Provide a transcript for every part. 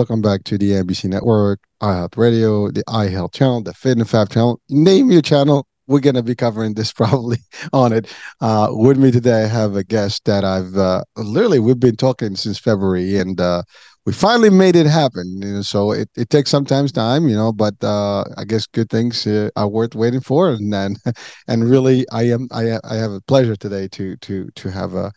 Welcome back to the NBC Network, iHealth Radio, the iHealth channel, the Fit and Fab channel. Name your channel. We're going to be covering this probably on it. Uh, with me today, I have a guest that I've uh, literally, we've been talking since February and uh, we finally made it happen. You know, so it, it takes sometimes time, you know, but uh, I guess good things uh, are worth waiting for. And then, and really, I am, I, I have a pleasure today to, to, to have a,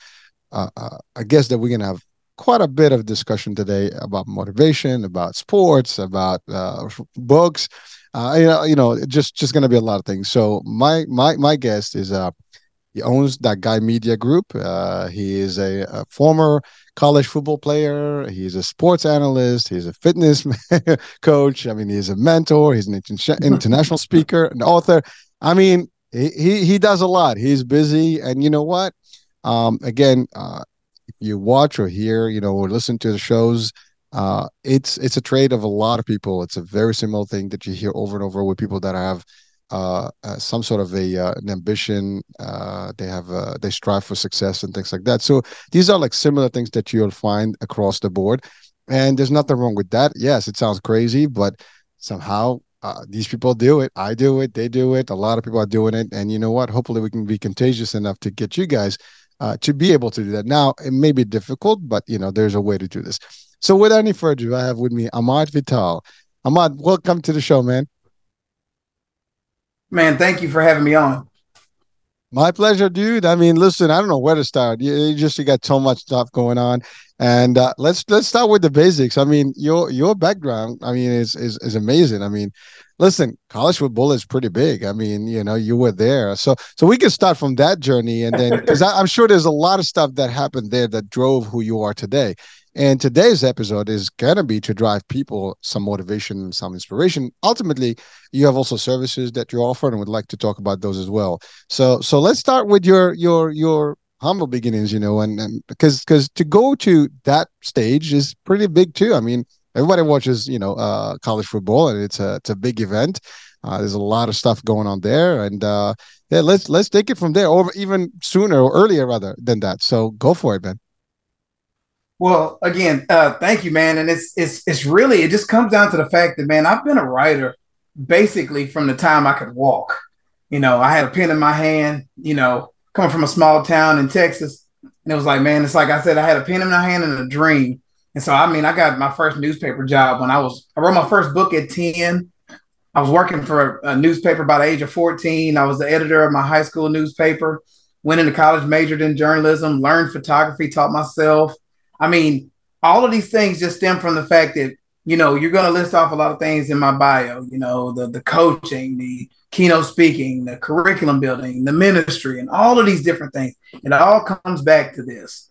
uh, I guess that we're going to have quite a bit of discussion today about motivation, about sports, about uh, books. Uh, you know, you know, just just going to be a lot of things. So my my my guest is uh, he owns that guy media group. Uh, he is a, a, former college football player. He's a sports analyst. He's a fitness coach. I mean, he's a mentor. He's an international speaker, an author. I mean, he, he he does a lot. He's busy, and you know what? Um, again, uh, if you watch or hear, you know, or listen to the shows, uh, it's it's a trait of a lot of people. It's a very similar thing that you hear over and over with people that have uh, uh, some sort of a uh, an ambition. Uh, they have uh, they strive for success and things like that. So these are like similar things that you'll find across the board, and there's nothing wrong with that. Yes, it sounds crazy, but somehow uh, these people do it. I do it. They do it. A lot of people are doing it. And you know what? Hopefully, we can be contagious enough to get you guys uh, to be able to do that. Now, it may be difficult, but you know, there's a way to do this. So, without any further ado, I have with me Ahmard Vital. Ahmard, welcome to the show, man. Man, thank you for having me on. My pleasure, dude. I mean, listen, I don't know where to start. You, you just you got so much stuff going on, and uh, let's let's start with the basics. I mean, your your background, I mean, is is is amazing. I mean, listen, college football is pretty big. I mean, you know, you were there, so so we can start from that journey, and then because I'm sure there's a lot of stuff that happened there that drove who you are today. And today's episode is going to be to drive people some motivation, some inspiration. Ultimately, you have also services that you offer, and would like to talk about those as well. So, so let's start with your your your humble beginnings, you know, and and because because to go to that stage is pretty big too. I mean, everybody watches you know uh, college football and it's a it's a big event uh, there's a lot of stuff going on there and uh, yeah let's let's take it from there or even sooner or earlier rather than that so go for it man well again uh, thank you man and it's it's it's really it just comes down to the fact that man i've been a writer basically from the time i could walk you know i had a pen in my hand you know coming from a small town in texas and it was like man it's like i said i had a pen in my hand and a dream and so, I mean, I got my first newspaper job when I was, I wrote my first book at 10. I was working for a, a newspaper by the age of 14. I was the editor of my high school newspaper, went into college, majored in journalism, learned photography, taught myself. I mean, all of these things just stem from the fact that, you know, you're going to list off a lot of things in my bio, you know, the, the coaching, the keynote speaking, the curriculum building, the ministry, and all of these different things. And it all comes back to this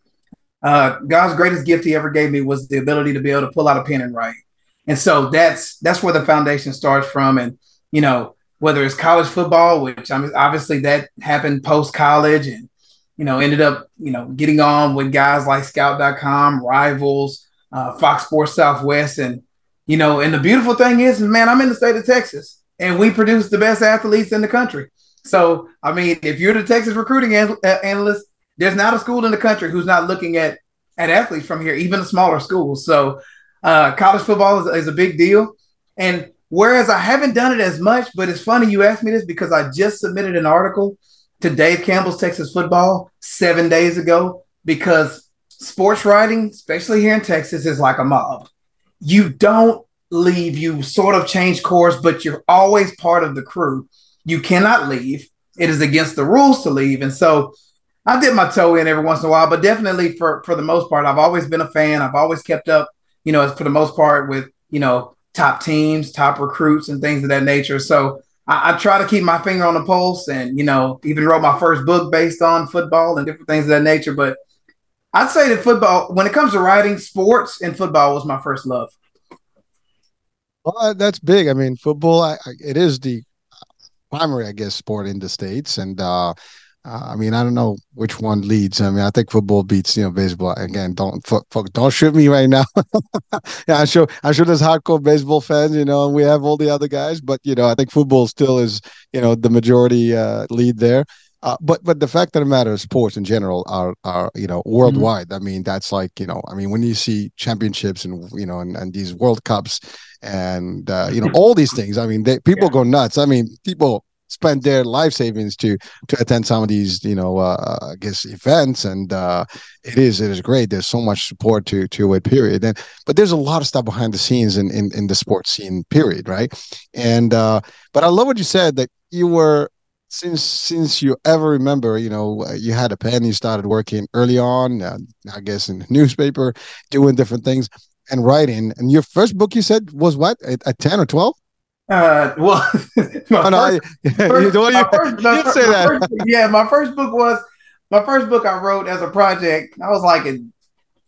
uh, God's greatest gift He ever gave me was the ability to be able to pull out a pen and write. And so that's that's where the foundation starts from. And you know, whether it's college football, which I mean, obviously that happened post college, and you know, ended up you know getting on with guys like Scout.com, Rivals, uh, Fox Sports Southwest, and you know, and the beautiful thing is, man, I'm in the state of Texas, and we produce the best athletes in the country. So, I mean, if you're the Texas recruiting an- analyst, there's not a school in the country who's not looking at at athletes from here, even the smaller schools. So uh, college football is, is a big deal. And whereas I haven't done it as much, but it's funny you asked me this because I just submitted an article to Dave Campbell's Texas Football seven days ago because sports writing, especially here in Texas, is like a mob. You don't leave, you sort of change course, but you're always part of the crew. You cannot leave. It is against the rules to leave. And so I dip my toe in every once in a while, but definitely for for the most part, I've always been a fan. I've always kept up, you know, for the most part with you know top teams, top recruits, and things of that nature. So I, I, try to keep my finger on the pulse, and you know, even wrote my first book based on football and different things of that nature. But I'd say that football, when it comes to writing, sports and football was my first love. Well, that's big. I mean, football, I, I, it is the primary, I guess, sport in the states, and uh, uh, I mean, I don't know which one leads. I mean, I think football beats you know baseball. Again, don't fuck, fuck don't shoot me right now. yeah, I'm sure I'm sure there's hardcore baseball fans, you know, and we have all the other guys, but you know, I think football still is you know the majority uh, lead there. Uh, but but the fact of the matter is, sports in general are are you know worldwide. Mm-hmm. I mean, that's like you know, I mean, when you see championships and you know, and, and these World Cups and uh, you know all these things, I mean, they, people yeah. go nuts. I mean, people spend their life savings to to attend some of these you know uh, uh, I guess events. And uh, it is it is great. There's so much support to to it period. And but there's a lot of stuff behind the scenes in in, in the sports scene period right? And uh, but I love what you said that you were since since you ever remember you know you had a pen you started working early on uh, I guess in the newspaper doing different things and writing. And your first book you said was what? At, at 10 or 12 uh, well, oh, no, first, you, don't you, first, you say that. Yeah, my first book was my first book I wrote as a project. I was like in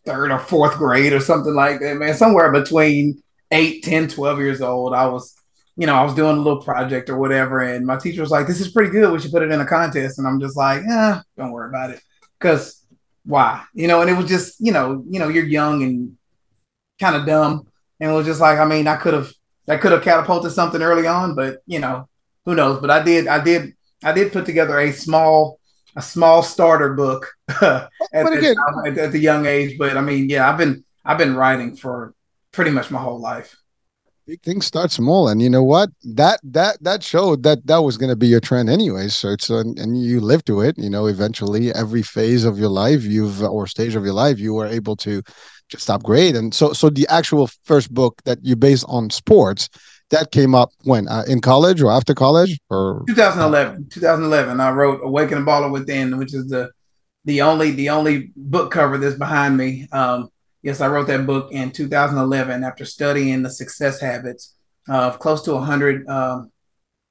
third or fourth grade or something like that, man. Somewhere between 8, 10, 12 years old. I was, you know, I was doing a little project or whatever, and my teacher was like, "This is pretty good. We should put it in a contest." And I'm just like, "Yeah, don't worry about it," because why? You know, and it was just, you know, you know, you're young and kind of dumb, and it was just like, I mean, I could have that could have catapulted something early on, but you know, who knows? But I did, I did, I did put together a small, a small starter book at, at, at, the young age. But I mean, yeah, I've been, I've been writing for pretty much my whole life. Big things start small, and you know what? That that that showed that that was going to be your trend anyway. So it's and, and you lived to it. You know, eventually, every phase of your life, you've or stage of your life, you were able to just upgrade. And so, so the actual first book that you based on sports that came up when uh, in college or after college or 2011. 2011, I wrote "Awaken Baller Within," which is the the only the only book cover that's behind me. Um, yes, I wrote that book in 2011 after studying the success habits of close to 100 um,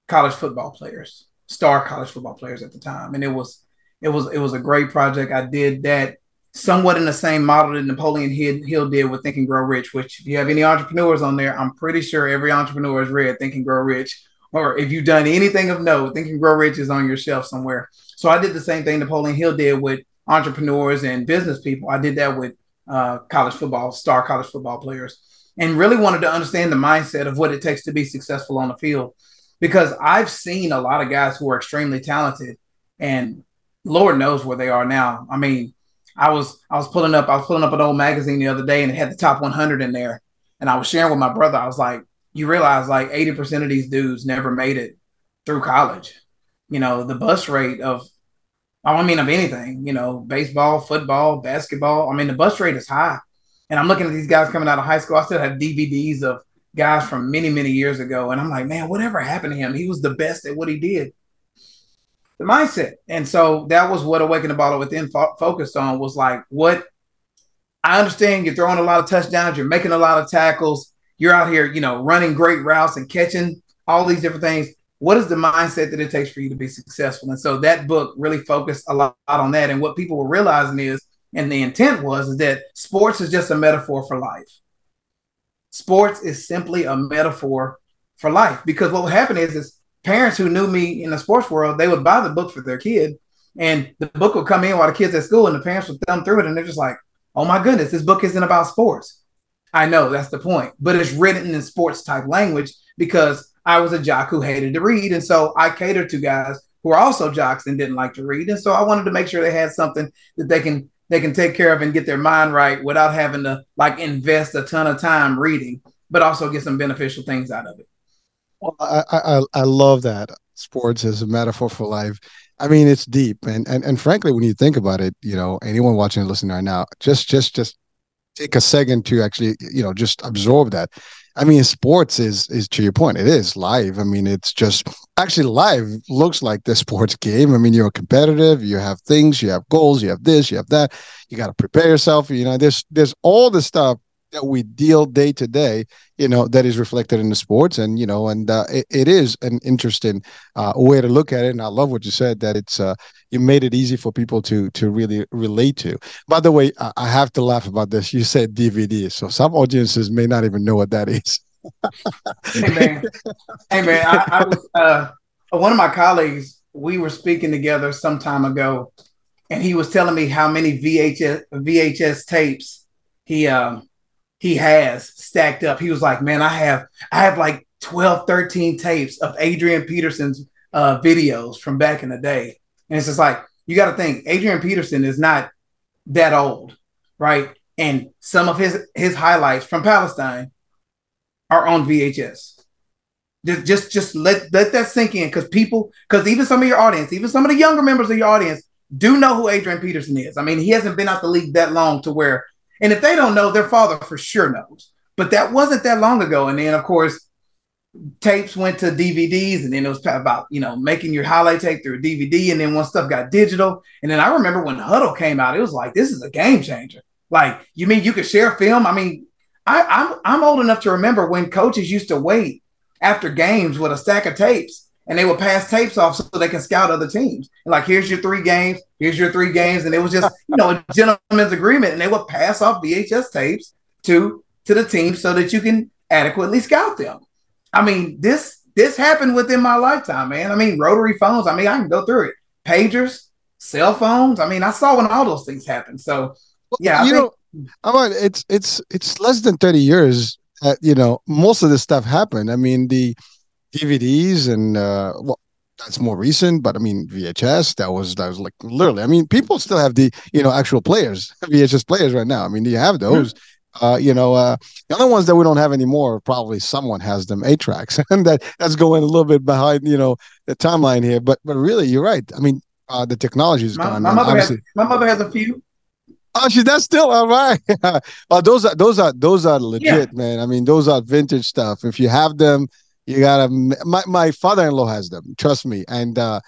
college football players, star college football players at the time, and it was it was it was a great project. I did that somewhat in the same model that Napoleon Hill did with Think and Grow Rich, which if you have any entrepreneurs on there, I'm pretty sure every entrepreneur has read Think and Grow Rich. Or if you've done anything of note, Think and Grow Rich is on your shelf somewhere. So I did the same thing Napoleon Hill did with entrepreneurs and business people. I did that with uh, college football, star college football players, and really wanted to understand the mindset of what it takes to be successful on the field. Because I've seen a lot of guys who are extremely talented and Lord knows where they are now. I mean, I was I was pulling up I was pulling up an old magazine the other day and it had the top 100 in there, and I was sharing with my brother. I was like, you realize like 80 percent of these dudes never made it through college. You know, the bus rate of I don't mean of anything, you know, baseball, football, basketball. I mean, the bus rate is high. And I'm looking at these guys coming out of high school. I still have DVDs of guys from many, many years ago. And I'm like, man, whatever happened to him? He was the best at what he did the mindset. And so that was what Awaken the Baller Within fo- focused on was like, what I understand you're throwing a lot of touchdowns, you're making a lot of tackles, you're out here, you know, running great routes and catching all these different things. What is the mindset that it takes for you to be successful? And so that book really focused a lot on that. And what people were realizing is, and the intent was, is that sports is just a metaphor for life. Sports is simply a metaphor for life because what will happen is, is parents who knew me in the sports world, they would buy the book for their kid, and the book would come in while the kids at school, and the parents would thumb through it, and they're just like, "Oh my goodness, this book isn't about sports." I know that's the point, but it's written in sports type language because I was a jock who hated to read, and so I catered to guys who are also jocks and didn't like to read, and so I wanted to make sure they had something that they can they can take care of and get their mind right without having to like invest a ton of time reading, but also get some beneficial things out of it. Well, I, I I love that sports is a metaphor for life. I mean, it's deep, and and and frankly, when you think about it, you know, anyone watching and listening right now, just just just take a second to actually, you know, just absorb that. I mean, sports is is to your point, it is live. I mean, it's just actually live looks like the sports game. I mean, you're competitive, you have things, you have goals, you have this, you have that. You got to prepare yourself. You know, there's there's all the stuff that we deal day to day you know that is reflected in the sports. And you know and uh, it, it is an interesting uh, way to look at it. And i love what you said that it's uh, you made it easy for people to to really relate to. By the way I, I have to laugh about this. You said dvd so some audiences may not even know what that is. Hey man. Hey man I, I was uh, one of my colleagues we were speaking together some time ago and he was telling me how many vhs vhs tapes he um he has stacked up. He was like, man, I have I have like 12, 13 tapes of Adrian Peterson's uh, videos from back in the day. And it's just like, you got to think Adrian Peterson is not that old, right? And some of his his highlights from Palestine are on VHS. Just just just let let that sink in because people because even some of your audience, even some of the younger members of your audience do know who Adrian Peterson is. I mean, he hasn't been out the league that long to where, and if they don't know, their father for sure knows. But that wasn't that long ago. And then of course, tapes went to DVDs, and then it was about you know making your highlight tape through a DVD, and then once stuff got digital, and then I remember when Hudl came out, it was like this is a game changer. Like you mean you could share film? I mean, I, I'm I'm old enough to remember when coaches used to wait after games with a stack of tapes, and they would pass tapes off so they can scout other teams. And like here's your three games, here's your three games, and it was just you know a gentleman's agreement, and they would pass off VHS tapes to to the team so that you can adequately scout them. I mean, this this happened within my lifetime, man. I mean, rotary phones. I mean, I can go through it. Pagers, cell phones. I mean, I saw when all those things happened. So, yeah, you think- know, I mean, it's it's it's less than thirty years. That, you know, most of this stuff happened. I mean, the DVDs and uh, well, that's more recent. But I mean, VHS. That was that was like literally. I mean, people still have the you know actual players, VHS players right now. I mean, you have those. Mm-hmm uh, you know, uh, the other ones that we don't have anymore, probably someone has them eight tracks, and that that's going a little bit behind, you know, the timeline here. But but really, you're right. I mean, uh, the technology is gone. My mother, has, my mother has a few. Oh, she's that's still all right. oh, those are those are those are legit, yeah. man. I mean, those are vintage stuff. If you have them, you gotta. My my father-in-law has them. Trust me, and uh,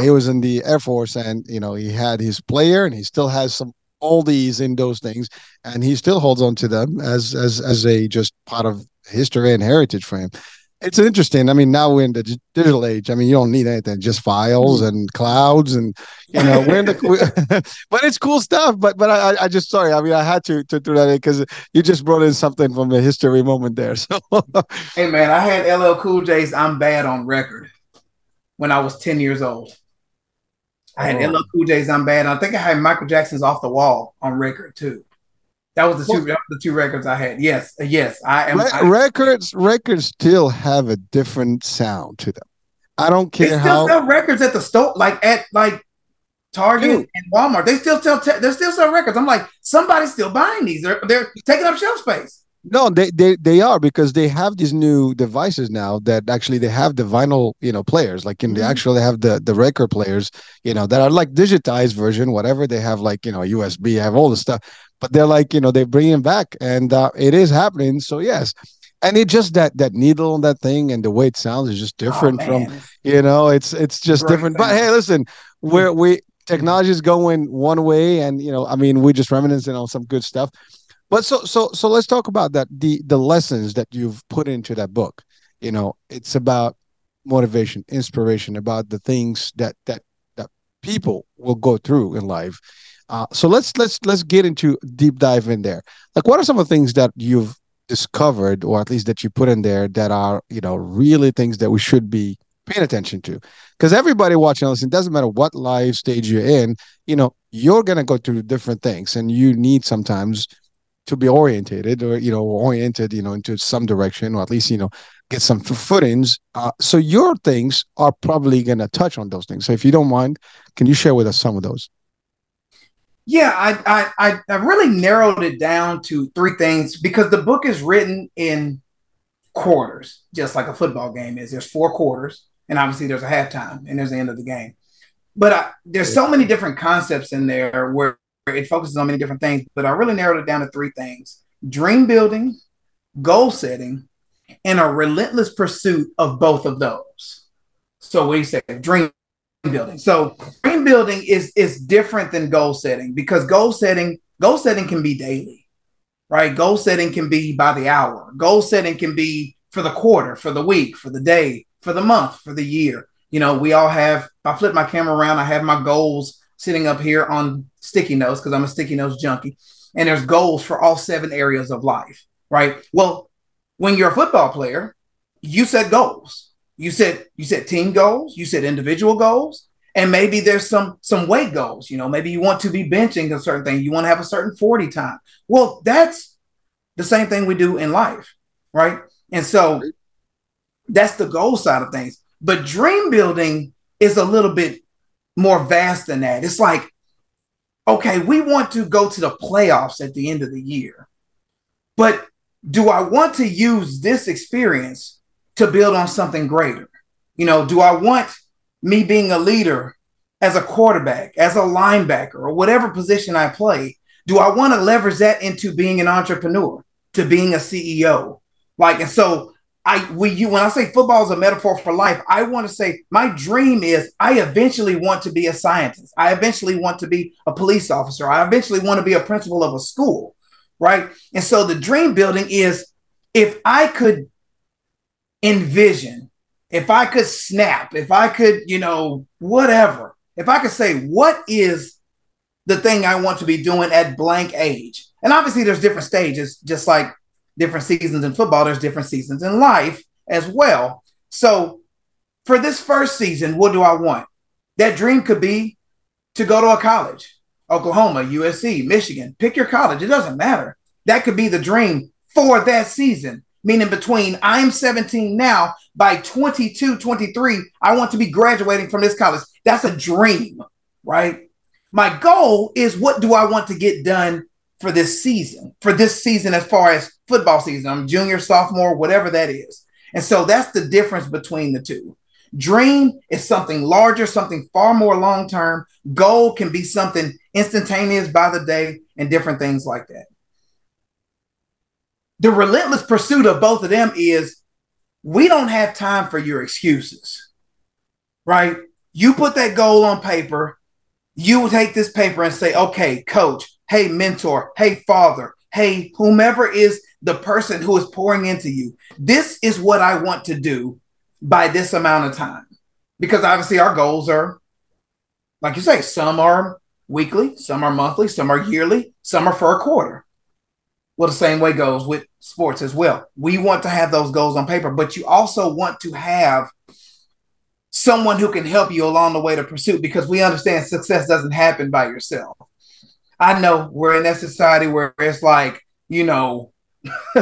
he was in the Air Force, and you know he had his player, and he still has some all these in those things, and he still holds on to them as as as a just part of history and heritage for him. It's interesting. I mean, now we're in the digital age. I mean, you don't need anything, just files and clouds, and you know, we're in the. but it's cool stuff. But but I I just sorry. I mean, I had to to throw that because you just brought in something from the history moment there. So. hey man, I had LL Cool J's "I'm Bad" on record when I was ten years old. I had oh. LL Cool J's "I'm Bad." I think I had Michael Jackson's "Off the Wall" on record too. That was the two. Well, the two records I had. Yes, uh, yes, I am. Re- I, records, records still have a different sound to them. I don't care they still how. sell records at the store, like at like Target Dude. and Walmart. They still sell. Te- they still sell records. I'm like, somebody's still buying these. They're they're taking up shelf space. No, they, they they are because they have these new devices now that actually they have the vinyl, you know, players. Like in mm-hmm. the actual they have the the record players, you know, that are like digitized version, whatever. They have like, you know, USB, have all the stuff. But they're like, you know, they bring it back and uh, it is happening. So yes. And it just that that needle on that thing and the way it sounds is just different oh, from you know, it's it's just different. But hey, listen, where we technology is going one way and you know, I mean, we're just reminiscing on some good stuff but so so so let's talk about that the the lessons that you've put into that book. You know, it's about motivation, inspiration, about the things that that that people will go through in life. Uh, so let's let's let's get into deep dive in there. Like, what are some of the things that you've discovered, or at least that you put in there, that are you know really things that we should be paying attention to? Because everybody watching this, it doesn't matter what life stage you're in, you know, you're gonna go through different things, and you need sometimes to be orientated or you know oriented you know into some direction or at least you know get some footings. Uh, so your things are probably going to touch on those things. So if you don't mind can you share with us some of those? Yeah I, I i really narrowed it down to three things because the book is written in quarters just like a football game is. There's four quarters and obviously there's a halftime and there's the end of the game. But I, there's so many different concepts in there where it focuses on many different things, but I really narrowed it down to three things dream building, goal setting, and a relentless pursuit of both of those. So, we say? Dream building. So, dream building is is different than goal setting because goal setting goal setting can be daily, right? Goal setting can be by the hour. Goal setting can be for the quarter, for the week, for the day, for the month, for the year. You know, we all have. I flip my camera around. I have my goals sitting up here on sticky notes because I'm a sticky notes junkie. And there's goals for all seven areas of life, right? Well, when you're a football player, you set goals. You set you set team goals, you set individual goals, and maybe there's some some weight goals. You know, maybe you want to be benching a certain thing, you want to have a certain 40 time. Well, that's the same thing we do in life, right? And so that's the goal side of things. But dream building is a little bit more vast than that. It's like, okay, we want to go to the playoffs at the end of the year, but do I want to use this experience to build on something greater? You know, do I want me being a leader as a quarterback, as a linebacker, or whatever position I play? Do I want to leverage that into being an entrepreneur, to being a CEO? Like, and so I you when I say football is a metaphor for life, I want to say my dream is I eventually want to be a scientist. I eventually want to be a police officer. I eventually want to be a principal of a school, right? And so the dream building is if I could envision, if I could snap, if I could, you know, whatever, if I could say what is the thing I want to be doing at blank age. And obviously there's different stages, just like different seasons in football, there's different seasons in life as well. So for this first season, what do I want? That dream could be to go to a college, Oklahoma, USC, Michigan, pick your college. It doesn't matter. That could be the dream for that season. Meaning between I'm 17 now, by 22, 23, I want to be graduating from this college. That's a dream, right? My goal is what do I want to get done for this season, for this season as far as football season. I'm junior, sophomore, whatever that is. And so that's the difference between the two. Dream is something larger, something far more long term. Goal can be something instantaneous by the day and different things like that. The relentless pursuit of both of them is we don't have time for your excuses, right? You put that goal on paper, you take this paper and say, okay, coach, hey, mentor, hey, father, hey, whomever is the person who is pouring into you, this is what I want to do by this amount of time. Because obviously our goals are, like you say, some are weekly, some are monthly, some are yearly, some are for a quarter. Well, the same way goes with sports as well. We want to have those goals on paper, but you also want to have someone who can help you along the way to pursue because we understand success doesn't happen by yourself. I know we're in that society where it's like, you know,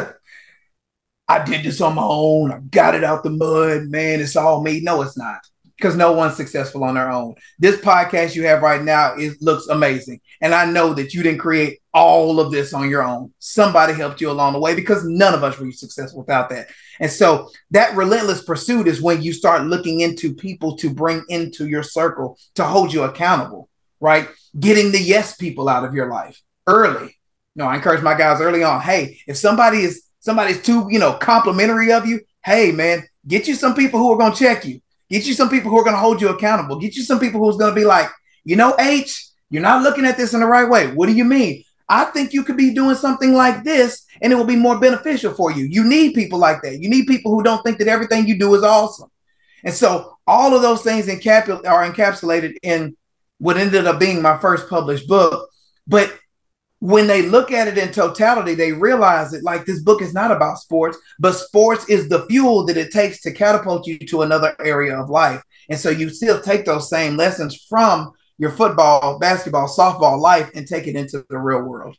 I did this on my own. I got it out the mud, man. It's all me. No, it's not. Because no one's successful on their own. This podcast you have right now it looks amazing. And I know that you didn't create all of this on your own. Somebody helped you along the way because none of us were successful without that. And so that relentless pursuit is when you start looking into people to bring into your circle to hold you accountable, right? Getting the yes people out of your life early. No, I encourage my guys early on. Hey, if somebody is somebody's too, you know, complimentary of you, hey man, get you some people who are going to check you. Get you some people who are going to hold you accountable. Get you some people who's going to be like, you know, H, you're not looking at this in the right way. What do you mean? I think you could be doing something like this and it will be more beneficial for you. You need people like that. You need people who don't think that everything you do is awesome. And so all of those things are encapsulated in what ended up being my first published book. But when they look at it in totality, they realize that like this book is not about sports, but sports is the fuel that it takes to catapult you to another area of life. And so you still take those same lessons from your football, basketball, softball life and take it into the real world.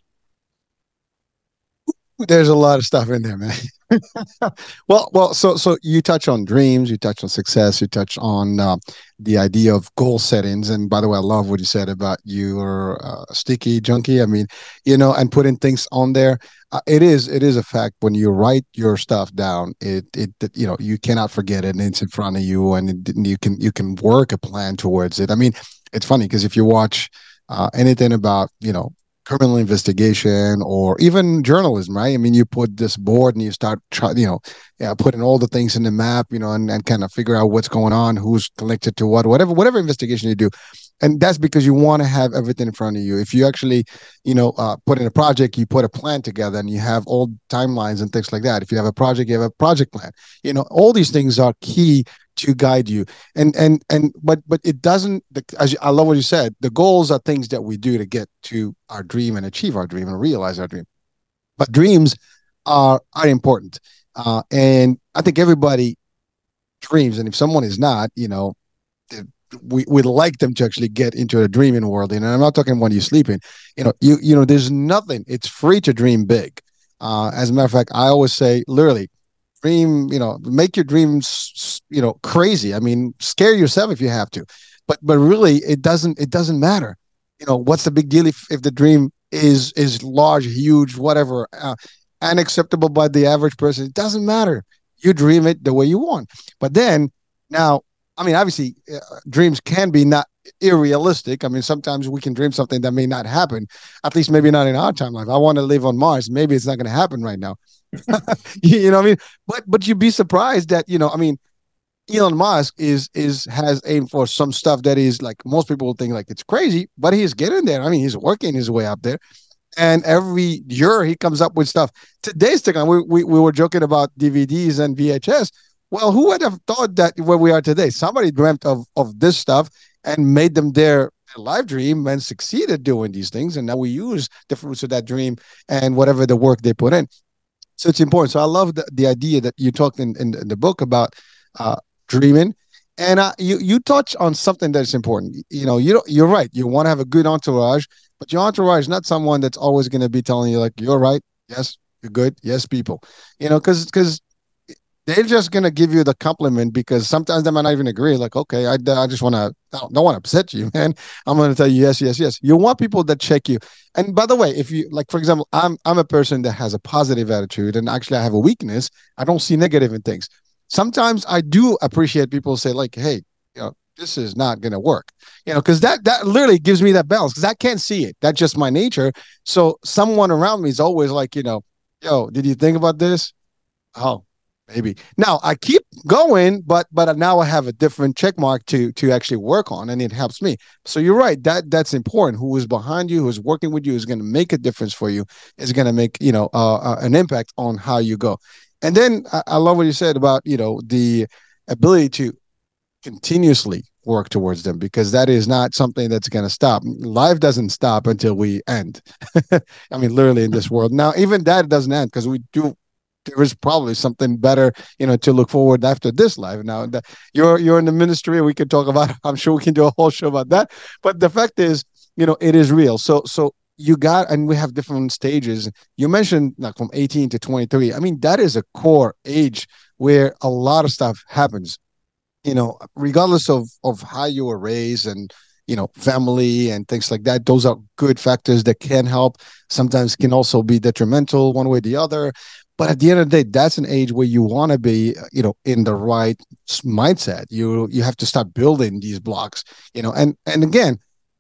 There's a lot of stuff in there, man. well, well, so so you touch on dreams, you touch on success, you touch on uh, the idea of goal settings. And by the way, I love what you said about your uh, sticky junkie. I mean, you know, and putting things on there. Uh, it is it is a fact when you write your stuff down. It it you know you cannot forget it, and it's in front of you, and it, you can you can work a plan towards it. I mean, it's funny because if you watch uh, anything about you know criminal investigation or even journalism, right? I mean, you put this board and you start, try, you know, yeah, putting all the things in the map, you know, and, and kind of figure out what's going on, who's connected to what, whatever, whatever investigation you do. And that's because you want to have everything in front of you. If you actually, you know, uh, put in a project, you put a plan together and you have all timelines and things like that. If you have a project, you have a project plan. You know, all these things are key to guide you and and and but but it doesn't as you, i love what you said the goals are things that we do to get to our dream and achieve our dream and realize our dream but dreams are are important uh, and i think everybody dreams and if someone is not you know we would like them to actually get into a dreaming world and i'm not talking when you're sleeping. You know you you know there's nothing it's free to dream big. Uh, as a matter of fact i always say literally dream, you know, make your dreams, you know, crazy. I mean, scare yourself if you have to. but but really it doesn't it doesn't matter. You know what's the big deal if, if the dream is is large huge whatever uh, unacceptable by the average person? It doesn't matter. You dream it the way you want. But then now i mean obviously uh, dreams can be not irrealistic i mean sometimes we can dream something that may not happen at least maybe not in our time life i want to live on mars maybe it's not going to happen right now you know what i mean but but you'd be surprised that you know i mean Elon Musk is is has aimed for some stuff that is like most people think like it's crazy, but he's getting there. I mean, he's working his way up there. And every year he comes up with stuff. Today's thing, we, we, we were joking about DVDs and VHS. Well, who would have thought that where we are today? Somebody dreamt of, of this stuff and made them their live dream and succeeded doing these things. And now we use the fruits of that dream and whatever the work they put in. So it's important. So I love the, the idea that you talked in, in, in the book about uh, dreaming. And uh, you you touch on something that's important. You know, you you're right. You want to have a good entourage, but your entourage is not someone that's always going to be telling you like you're right, yes, you're good, yes, people. You know, because because they're just gonna give you the compliment because sometimes they might not even agree. Like, okay, I, I just want to don't, don't want to upset you, man. I'm gonna tell you yes, yes, yes. You want people that check you. And by the way, if you like, for example, I'm I'm a person that has a positive attitude, and actually I have a weakness. I don't see negative in things sometimes I do appreciate people say like, "Hey, you know, this is not going to work," you know, because that that literally gives me that balance because I can't see it. That's just my nature. So someone around me is always like, you know, "Yo, did you think about this?" Oh, maybe. Now I keep going, but but now I have a different check mark to to actually work on, and it helps me. So you're right. That that's important. Who is behind you, who's working with you, is going to make a difference for you. Is going to make you know uh, uh, an impact on how you go. And then I, I love what you said about you know the ability to continuously work towards them because that is not something that's going to stop. Life doesn't stop until we end. I mean, literally in this world. Now, even that doesn't end because we do. There is probably something better, you know, to look forward after this life. Now, you're you're in the ministry. We could talk about. I'm sure we can do a whole show about that. But the fact is, you know, it is real. So so you got and we have different stages you mentioned like from 18 to 23 i mean that is a core age where a lot of stuff happens you know regardless of of how you were raised and you know family and things like that those are good factors that can help sometimes can also be detrimental one way or the other but at the end of the day that's an age where you want to be you know in the right mindset you you have to start building these blocks you know and and again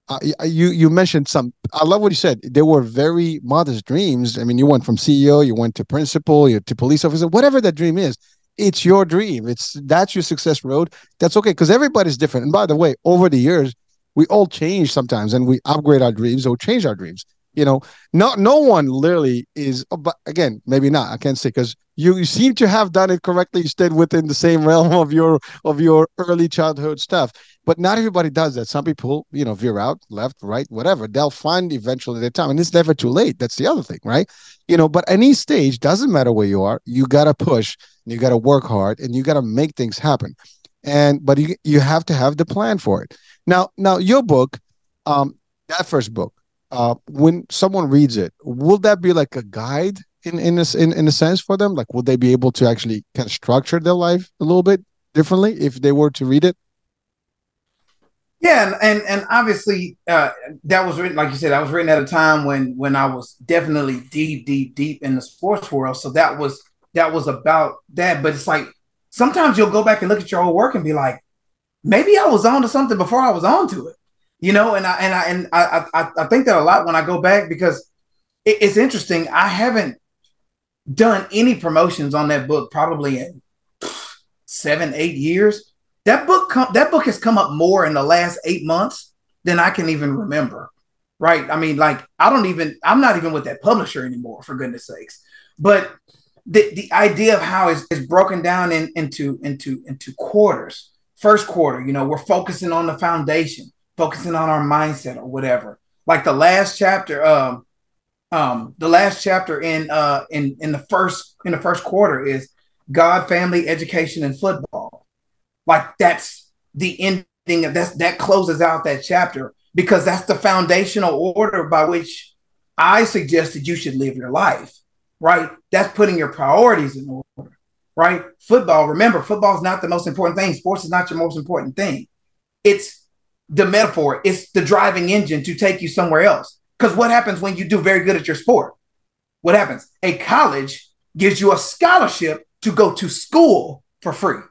uh, you you mentioned some. I love what you said. They were very modest dreams. I mean, you went from CEO, you went to principal, you to police officer, whatever that dream is. It's your dream. It's that's your success road. That's okay because everybody's different. And by the way, over the years, we all change sometimes, and we upgrade our dreams or change our dreams. You know, no no one literally is. Oh, but again, maybe not. I can't say because you, you seem to have done it correctly. You stayed within the same realm of your of your early childhood stuff. But not everybody does that. Some people, you know, veer out, left, right, whatever. They'll find eventually their time. And it's never too late. That's the other thing, right? You know, but any stage doesn't matter where you are. You gotta push and you gotta work hard and you gotta make things happen. And but you you have to have the plan for it. Now, now your book, um, that first book, uh, when someone reads it, will that be like a guide in in a, in, in a sense for them? Like, will they be able to actually kind of structure their life a little bit differently if they were to read it? Yeah, and and, and obviously uh, that was written, like you said, that was written at a time when when I was definitely deep, deep, deep in the sports world. So that was that was about that. But it's like sometimes you'll go back and look at your old work and be like, maybe I was on to something before I was on to it, you know. And I and I and I I, I think that a lot when I go back because it, it's interesting. I haven't done any promotions on that book probably in seven, eight years that book com- that book has come up more in the last eight months than I can even remember. Right? I mean, like I don't even I'm not even with that publisher anymore, for goodness sakes. But the, the idea of how it's, it's broken down in, into into into quarters. First quarter, you know, we're focusing on the foundation, focusing on our mindset or whatever. Like the last chapter, um, um, the last chapter in uh in in the first in the first quarter is God, family, education, and football like that's the ending. Of that's that closes out that chapter because that's the foundational order by which I suggested you should live your life. Right? That's putting your priorities in order. Right? Football. Remember, football is not the most important thing. Sports is not your most important thing. It's the metaphor. It's the driving engine to take you somewhere else. Because what happens when you do very good at your sport? What happens? A college gives you a scholarship to go to school for free.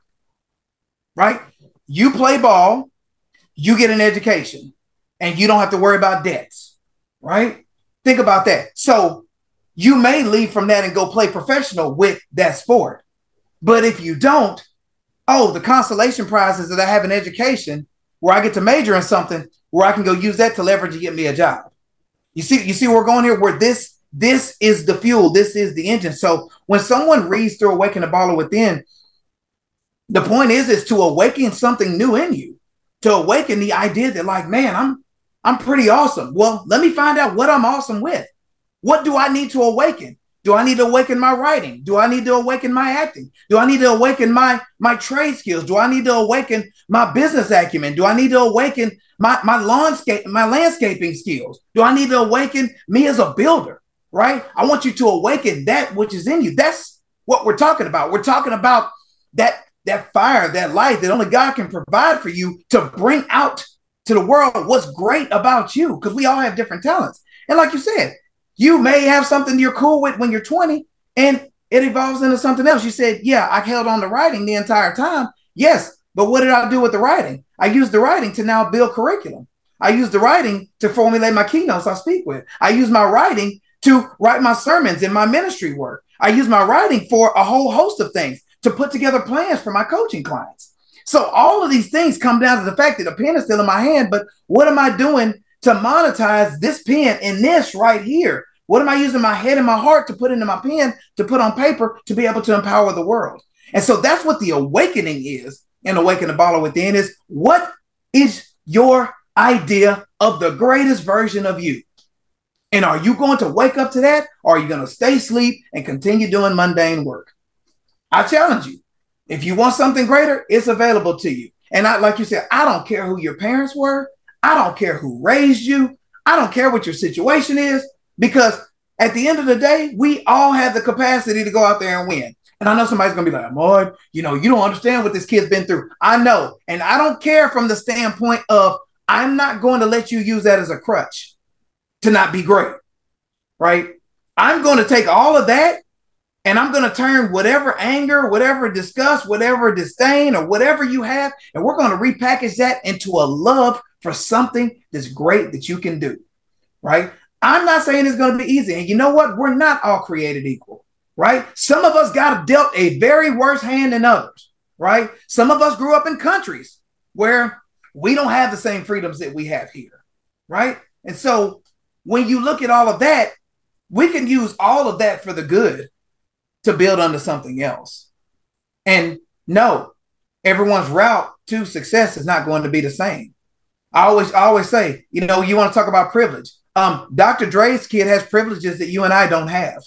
Right? You play ball, you get an education, and you don't have to worry about debts. Right? Think about that. So you may leave from that and go play professional with that sport. But if you don't, oh, the consolation prize is that I have an education where I get to major in something where I can go use that to leverage to get me a job. You see, you see where we're going here, where this this is the fuel, this is the engine. So when someone reads through Awaken the Baller Within, the point is is to awaken something new in you, to awaken the idea that, like, man, I'm I'm pretty awesome. Well, let me find out what I'm awesome with. What do I need to awaken? Do I need to awaken my writing? Do I need to awaken my acting? Do I need to awaken my my trade skills? Do I need to awaken my business acumen? Do I need to awaken my my landscape my landscaping skills? Do I need to awaken me as a builder? Right? I want you to awaken that which is in you. That's what we're talking about. We're talking about that that fire, that light that only God can provide for you to bring out to the world what's great about you because we all have different talents. And like you said, you may have something you're cool with when you're 20 and it evolves into something else. You said, Yeah, I held on to writing the entire time. Yes, but what did I do with the writing? I used the writing to now build curriculum. I use the writing to formulate my keynotes I speak with. I use my writing to write my sermons in my ministry work. I use my writing for a whole host of things to put together plans for my coaching clients. So all of these things come down to the fact that the pen is still in my hand, but what am I doing to monetize this pen and this right here? What am I using my head and my heart to put into my pen, to put on paper, to be able to empower the world? And so that's what the awakening is and awaken the baller within is what is your idea of the greatest version of you? And are you going to wake up to that or are you going to stay asleep and continue doing mundane work? I challenge you. If you want something greater, it's available to you. And I, like you said, I don't care who your parents were. I don't care who raised you. I don't care what your situation is because at the end of the day, we all have the capacity to go out there and win. And I know somebody's gonna be like, Ahmard, you know, you don't understand what this kid's been through. I know. And I don't care from the standpoint of I'm not going to let you use that as a crutch to not be great. Right? I'm going to take all of that and I'm going to turn whatever anger, whatever disgust, whatever disdain, or whatever you have, and we're going to repackage that into a love for something that's great that you can do. Right? I'm not saying it's going to be easy. And you know what? We're not all created equal. Right? Some of us got dealt a very worse hand than others. Right? Some of us grew up in countries where we don't have the same freedoms that we have here. Right? And so when you look at all of that, we can use all of that for the good to build onto something else. And no, everyone's route to success is not going to be the same. I always I always say, you know, you want to talk about privilege. Um, Dr. Dre's kid has privileges that you and I don't have.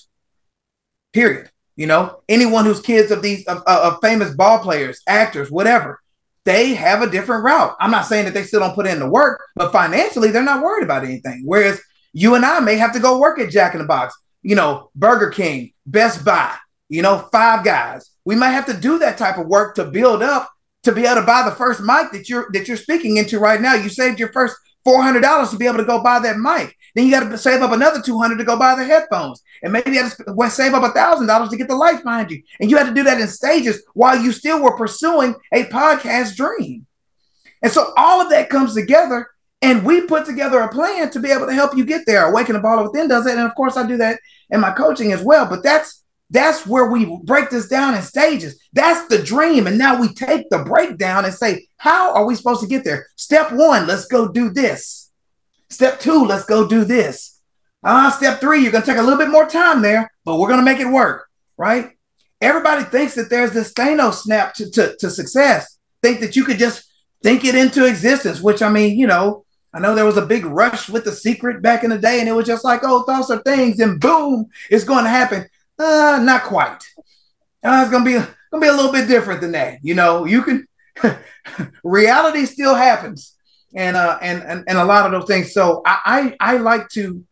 Period. You know, anyone whose kids of these of, of famous ball players, actors, whatever, they have a different route. I'm not saying that they still don't put in the work, but financially, they're not worried about anything. Whereas you and I may have to go work at Jack in the Box, you know, Burger King, Best Buy, you know, Five Guys. We might have to do that type of work to build up to be able to buy the first mic that you're that you're speaking into right now. You saved your first four hundred dollars to be able to go buy that mic. Then you got to save up another two hundred to go buy the headphones, and maybe you had to save up a thousand dollars to get the lights behind you. And you had to do that in stages while you still were pursuing a podcast dream. And so all of that comes together, and we put together a plan to be able to help you get there. Awaken the Baller Within does it, and of course I do that in my coaching as well. But that's that's where we break this down in stages. That's the dream. And now we take the breakdown and say, how are we supposed to get there? Step one, let's go do this. Step two, let's go do this. Uh, step three, you're going to take a little bit more time there, but we're going to make it work, right? Everybody thinks that there's this Thanos snap to, to, to success. Think that you could just think it into existence, which I mean, you know, I know there was a big rush with the secret back in the day, and it was just like, oh, thoughts are things, and boom, it's going to happen. Uh, not quite. Uh, it's gonna be gonna be a little bit different than that. You know, you can reality still happens, and uh, and and and a lot of those things. So I, I I like to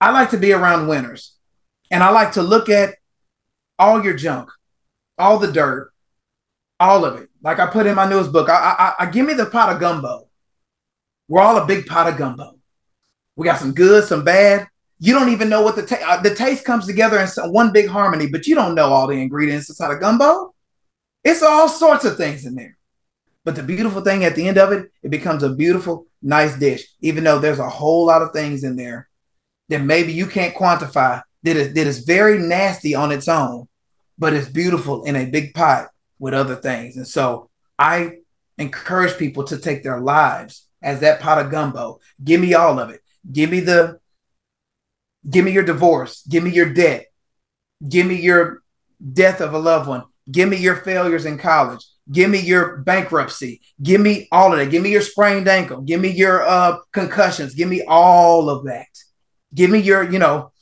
I like to be around winners, and I like to look at all your junk, all the dirt, all of it. Like I put in my newest book, I, I, I give me the pot of gumbo. We're all a big pot of gumbo. We got some good, some bad. You don't even know what the taste. Uh, the taste comes together in some, one big harmony, but you don't know all the ingredients inside a gumbo. It's all sorts of things in there. But the beautiful thing at the end of it, it becomes a beautiful, nice dish, even though there's a whole lot of things in there that maybe you can't quantify that is, that is very nasty on its own, but it's beautiful in a big pot with other things. And so I encourage people to take their lives as that pot of gumbo. Give me all of it. Give me the give me your divorce. Give me your debt. Give me your death of a loved one. Give me your failures in college. Give me your bankruptcy. Give me all of that. Give me your sprained ankle. Give me your uh, concussions. Give me all of that. Give me your, you know,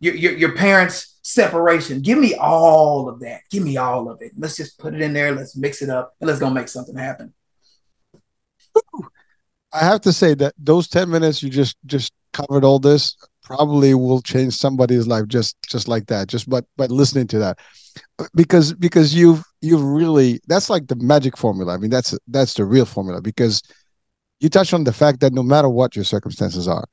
your, your, your parents' separation. Give me all of that. Give me all of it. Let's just put it in there. Let's mix it up and let's go make something happen. I have to say that those 10 minutes you just just covered all this probably will change somebody's life just just like that just but by listening to that because because you've you've really that's like the magic formula i mean that's that's the real formula because you touch on the fact that no matter what your circumstances are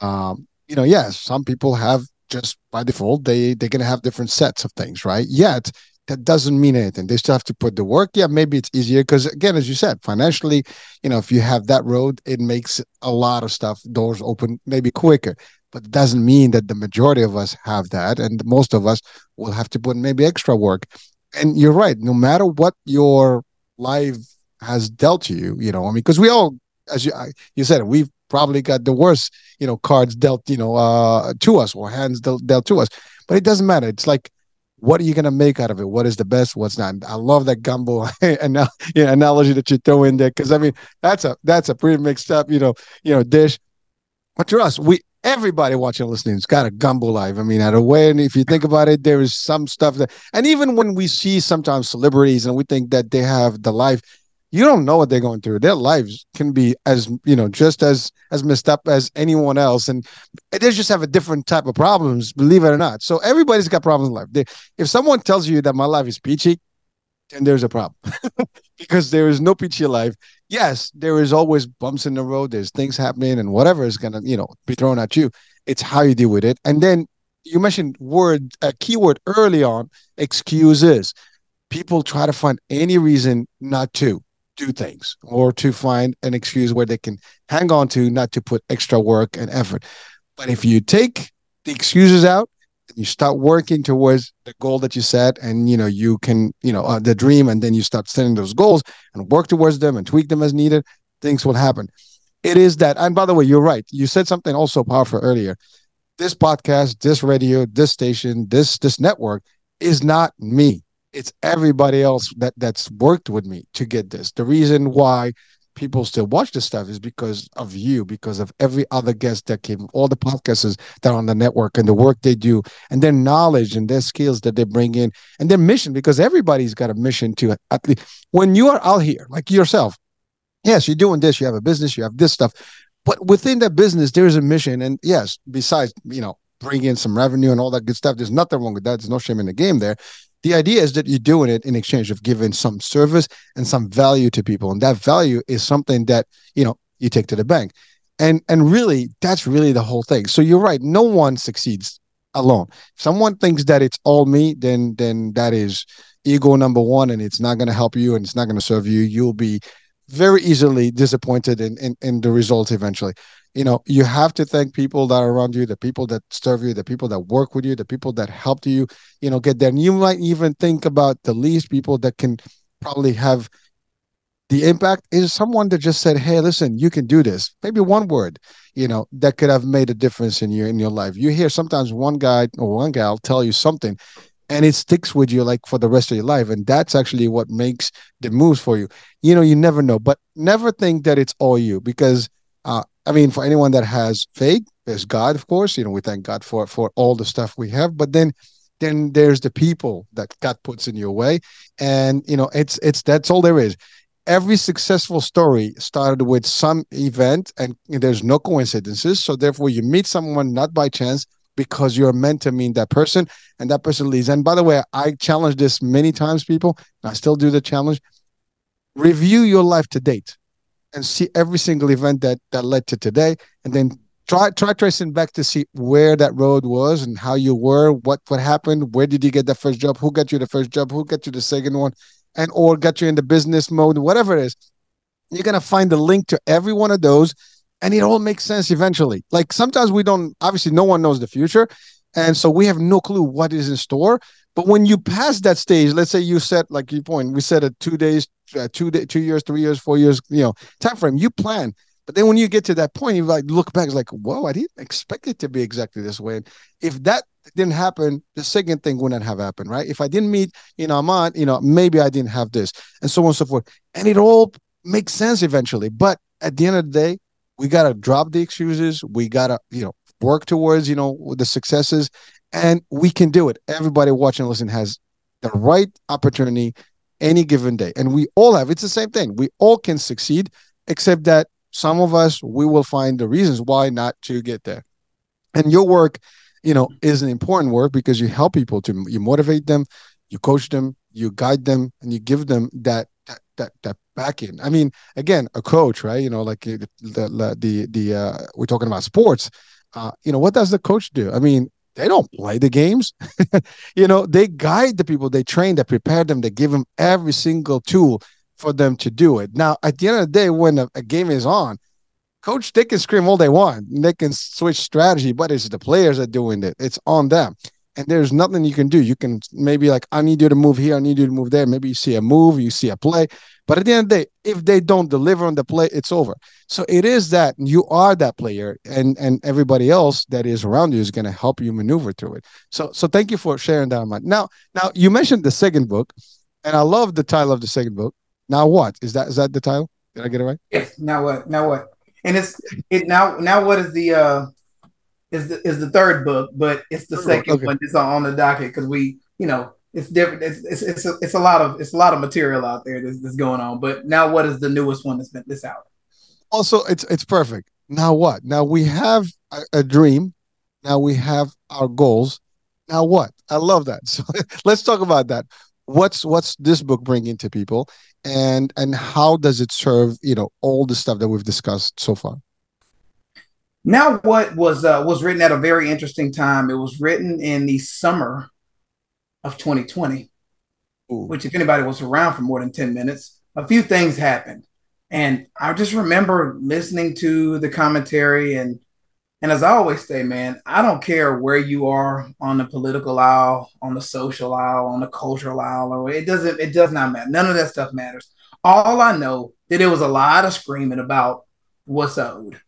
um you know yes some people have just by default they they're going to have different sets of things right yet that doesn't mean anything. They still have to put the work. Yeah, maybe it's easier because again, as you said, financially, you know, if you have that road, it makes a lot of stuff doors open maybe quicker. But it doesn't mean that the majority of us have that, and most of us will have to put maybe extra work. And you're right. No matter what your life has dealt to you, you know, I mean, because we all, as you you said, we've probably got the worst, you know, cards dealt, you know, uh, to us or hands dealt, dealt to us. But it doesn't matter. It's like what are you going to make out of it? What is the best? What's not? I love that gumbo analogy that you throw in there because I mean that's a that's a pretty mixed up you know you know dish. But to us, we everybody watching and listening has got a gumbo life. I mean, at a way, and if you think about it, there is some stuff that, and even when we see sometimes celebrities and we think that they have the life you don't know what they're going through. Their lives can be as you know, just as as messed up as anyone else, and they just have a different type of problems. Believe it or not. So everybody's got problems in life. They, if someone tells you that my life is peachy, then there's a problem because there is no peachy life. Yes, there is always bumps in the road. There's things happening, and whatever is gonna you know be thrown at you. It's how you deal with it. And then you mentioned word a keyword early on excuses people try to find any reason not to do things or to find an excuse where they can hang on to not to put extra work and effort. But if you take the excuses out you start working towards the goal that you set and you know you can you know uh, the dream and then you start setting those goals and work towards them and tweak them as needed things will happen. It is that and by the way you're right. You said something also powerful earlier. This podcast this radio this station this this network is not me. It's everybody else that that's worked with me to get this. The reason why people still watch this stuff is because of you, because of every other guest that came, all the podcasters that are on the network and the work they do, and their knowledge and their skills that they bring in, and their mission, because everybody's got a mission to at least when you are out here, like yourself, yes, you're doing this, you have a business, you have this stuff, but within that business, there's a mission. And yes, besides, you know, bring in some revenue and all that good stuff, there's nothing wrong with that. There's no shame in the game there the idea is that you're doing it in exchange of giving some service and some value to people. And that value is something that you know you take to the bank. And and really that's really the whole thing. So you're right. No one succeeds alone. If someone thinks that it's all me then then that is ego number one and it's not going to help you and it's not going to serve you. You'll be very easily disappointed in, in in the results eventually. You know you have to thank people that are around you the people that serve you the people that work with you the people that helped you you know get there. And you might even think about the least people that can probably have the impact is someone that just said hey listen you can do this. Maybe one word you know that could have made a difference in your in your life. You hear sometimes one guy or one gal tell you something and it sticks with you like for the rest of your life and that's actually what makes the moves for you you know you never know but never think that it's all you because uh, I mean, for anyone that has faith, there's God, of course. You know, we thank God for for all the stuff we have. But then, then there's the people that God puts in your way, and you know, it's it's that's all there is. Every successful story started with some event, and there's no coincidences. So therefore, you meet someone not by chance because you're meant to meet that person, and that person leads. And by the way, I challenge this many times, people. I still do the challenge. Review your life to date and see every single event that that led to today, and then try try tracing back to see where that road was and how you were, what what happened, where did you get the first job, who got you the first job, who got you the second one, and or got you in the business mode, whatever it is. You're gonna find the link to every one of those, and it all makes sense eventually. Like sometimes we don't obviously no one knows the future, and so we have no clue what is in store. But when you pass that stage, let's say you set like you point, we set a two days, uh, two day, two years, three years, four years, you know, time frame. You plan, but then when you get to that point, you like look back, it's like, whoa, I didn't expect it to be exactly this way. And if that didn't happen, the second thing wouldn't have happened, right? If I didn't meet, you know, Ahmard, you know, maybe I didn't have this, and so on and so forth. And it all makes sense eventually. But at the end of the day, we gotta drop the excuses. We gotta, you know, work towards, you know, the successes, and we can do it. Everybody watching, listen, has the right opportunity any given day, and we all have. It's the same thing. We all can succeed, except that some of us we will find the reasons why not to get there and your work you know mm-hmm. is an important work because you help people to you motivate them you coach them you guide them and you give them that that that, that back in i mean again a coach right you know like the the the, uh, we're talking about sports uh, you know what does the coach do i mean they don't play the games you know they guide the people they train they prepare them they give them every single tool for them to do it. Now, at the end of the day, when a, a game is on, coach, they can scream all they want. They can switch strategy, but it's the players that are doing it. It's on them. And there's nothing you can do. You can maybe like, I need you to move here, I need you to move there. Maybe you see a move, you see a play. But at the end of the day, if they don't deliver on the play, it's over. So it is that you are that player, and and everybody else that is around you is going to help you maneuver through it. So so thank you for sharing that. Now now you mentioned the second book, and I love the title of the second book. Now what is that? Is that the title? Did I get it right? Yes. Now what? Now what? And it's it now. Now what is the uh is the is the third book, but it's the second okay. one that's on the docket because we you know it's different. It's it's it's a, it's a lot of it's a lot of material out there that's, that's going on. But now what is the newest one that's been this out? Also, it's it's perfect. Now what? Now we have a, a dream. Now we have our goals. Now what? I love that. So let's talk about that what's what's this book bringing to people and and how does it serve you know all the stuff that we've discussed so far now what was uh, was written at a very interesting time it was written in the summer of 2020 Ooh. which if anybody was around for more than 10 minutes a few things happened and i just remember listening to the commentary and and as I always say, man, I don't care where you are on the political aisle, on the social aisle, on the cultural aisle, or it doesn't, it does not matter. None of that stuff matters. All I know that it was a lot of screaming about what's owed,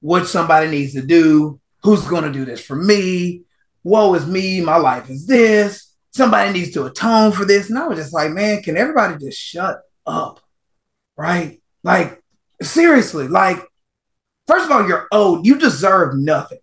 what somebody needs to do, who's going to do this for me, woe is me, my life is this, somebody needs to atone for this. And I was just like, man, can everybody just shut up? Right? Like, seriously, like, First of all, you're owed. You deserve nothing,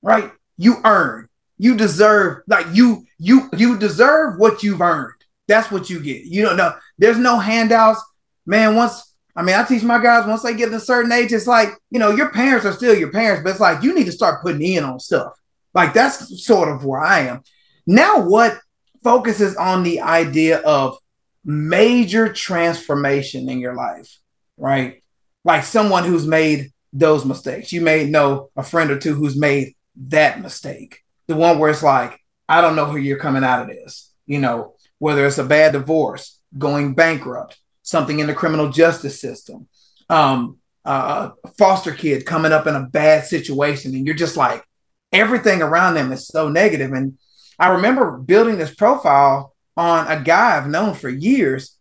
right? You earn. You deserve like you you you deserve what you've earned. That's what you get. You don't know. There's no handouts, man. Once I mean, I teach my guys once they get to a certain age, it's like you know your parents are still your parents, but it's like you need to start putting in on stuff. Like that's sort of where I am now. What focuses on the idea of major transformation in your life, right? Like someone who's made those mistakes. You may know a friend or two who's made that mistake. The one where it's like, I don't know who you're coming out of this. You know, whether it's a bad divorce, going bankrupt, something in the criminal justice system, um, uh, a foster kid coming up in a bad situation, and you're just like, everything around them is so negative. And I remember building this profile on a guy I've known for years,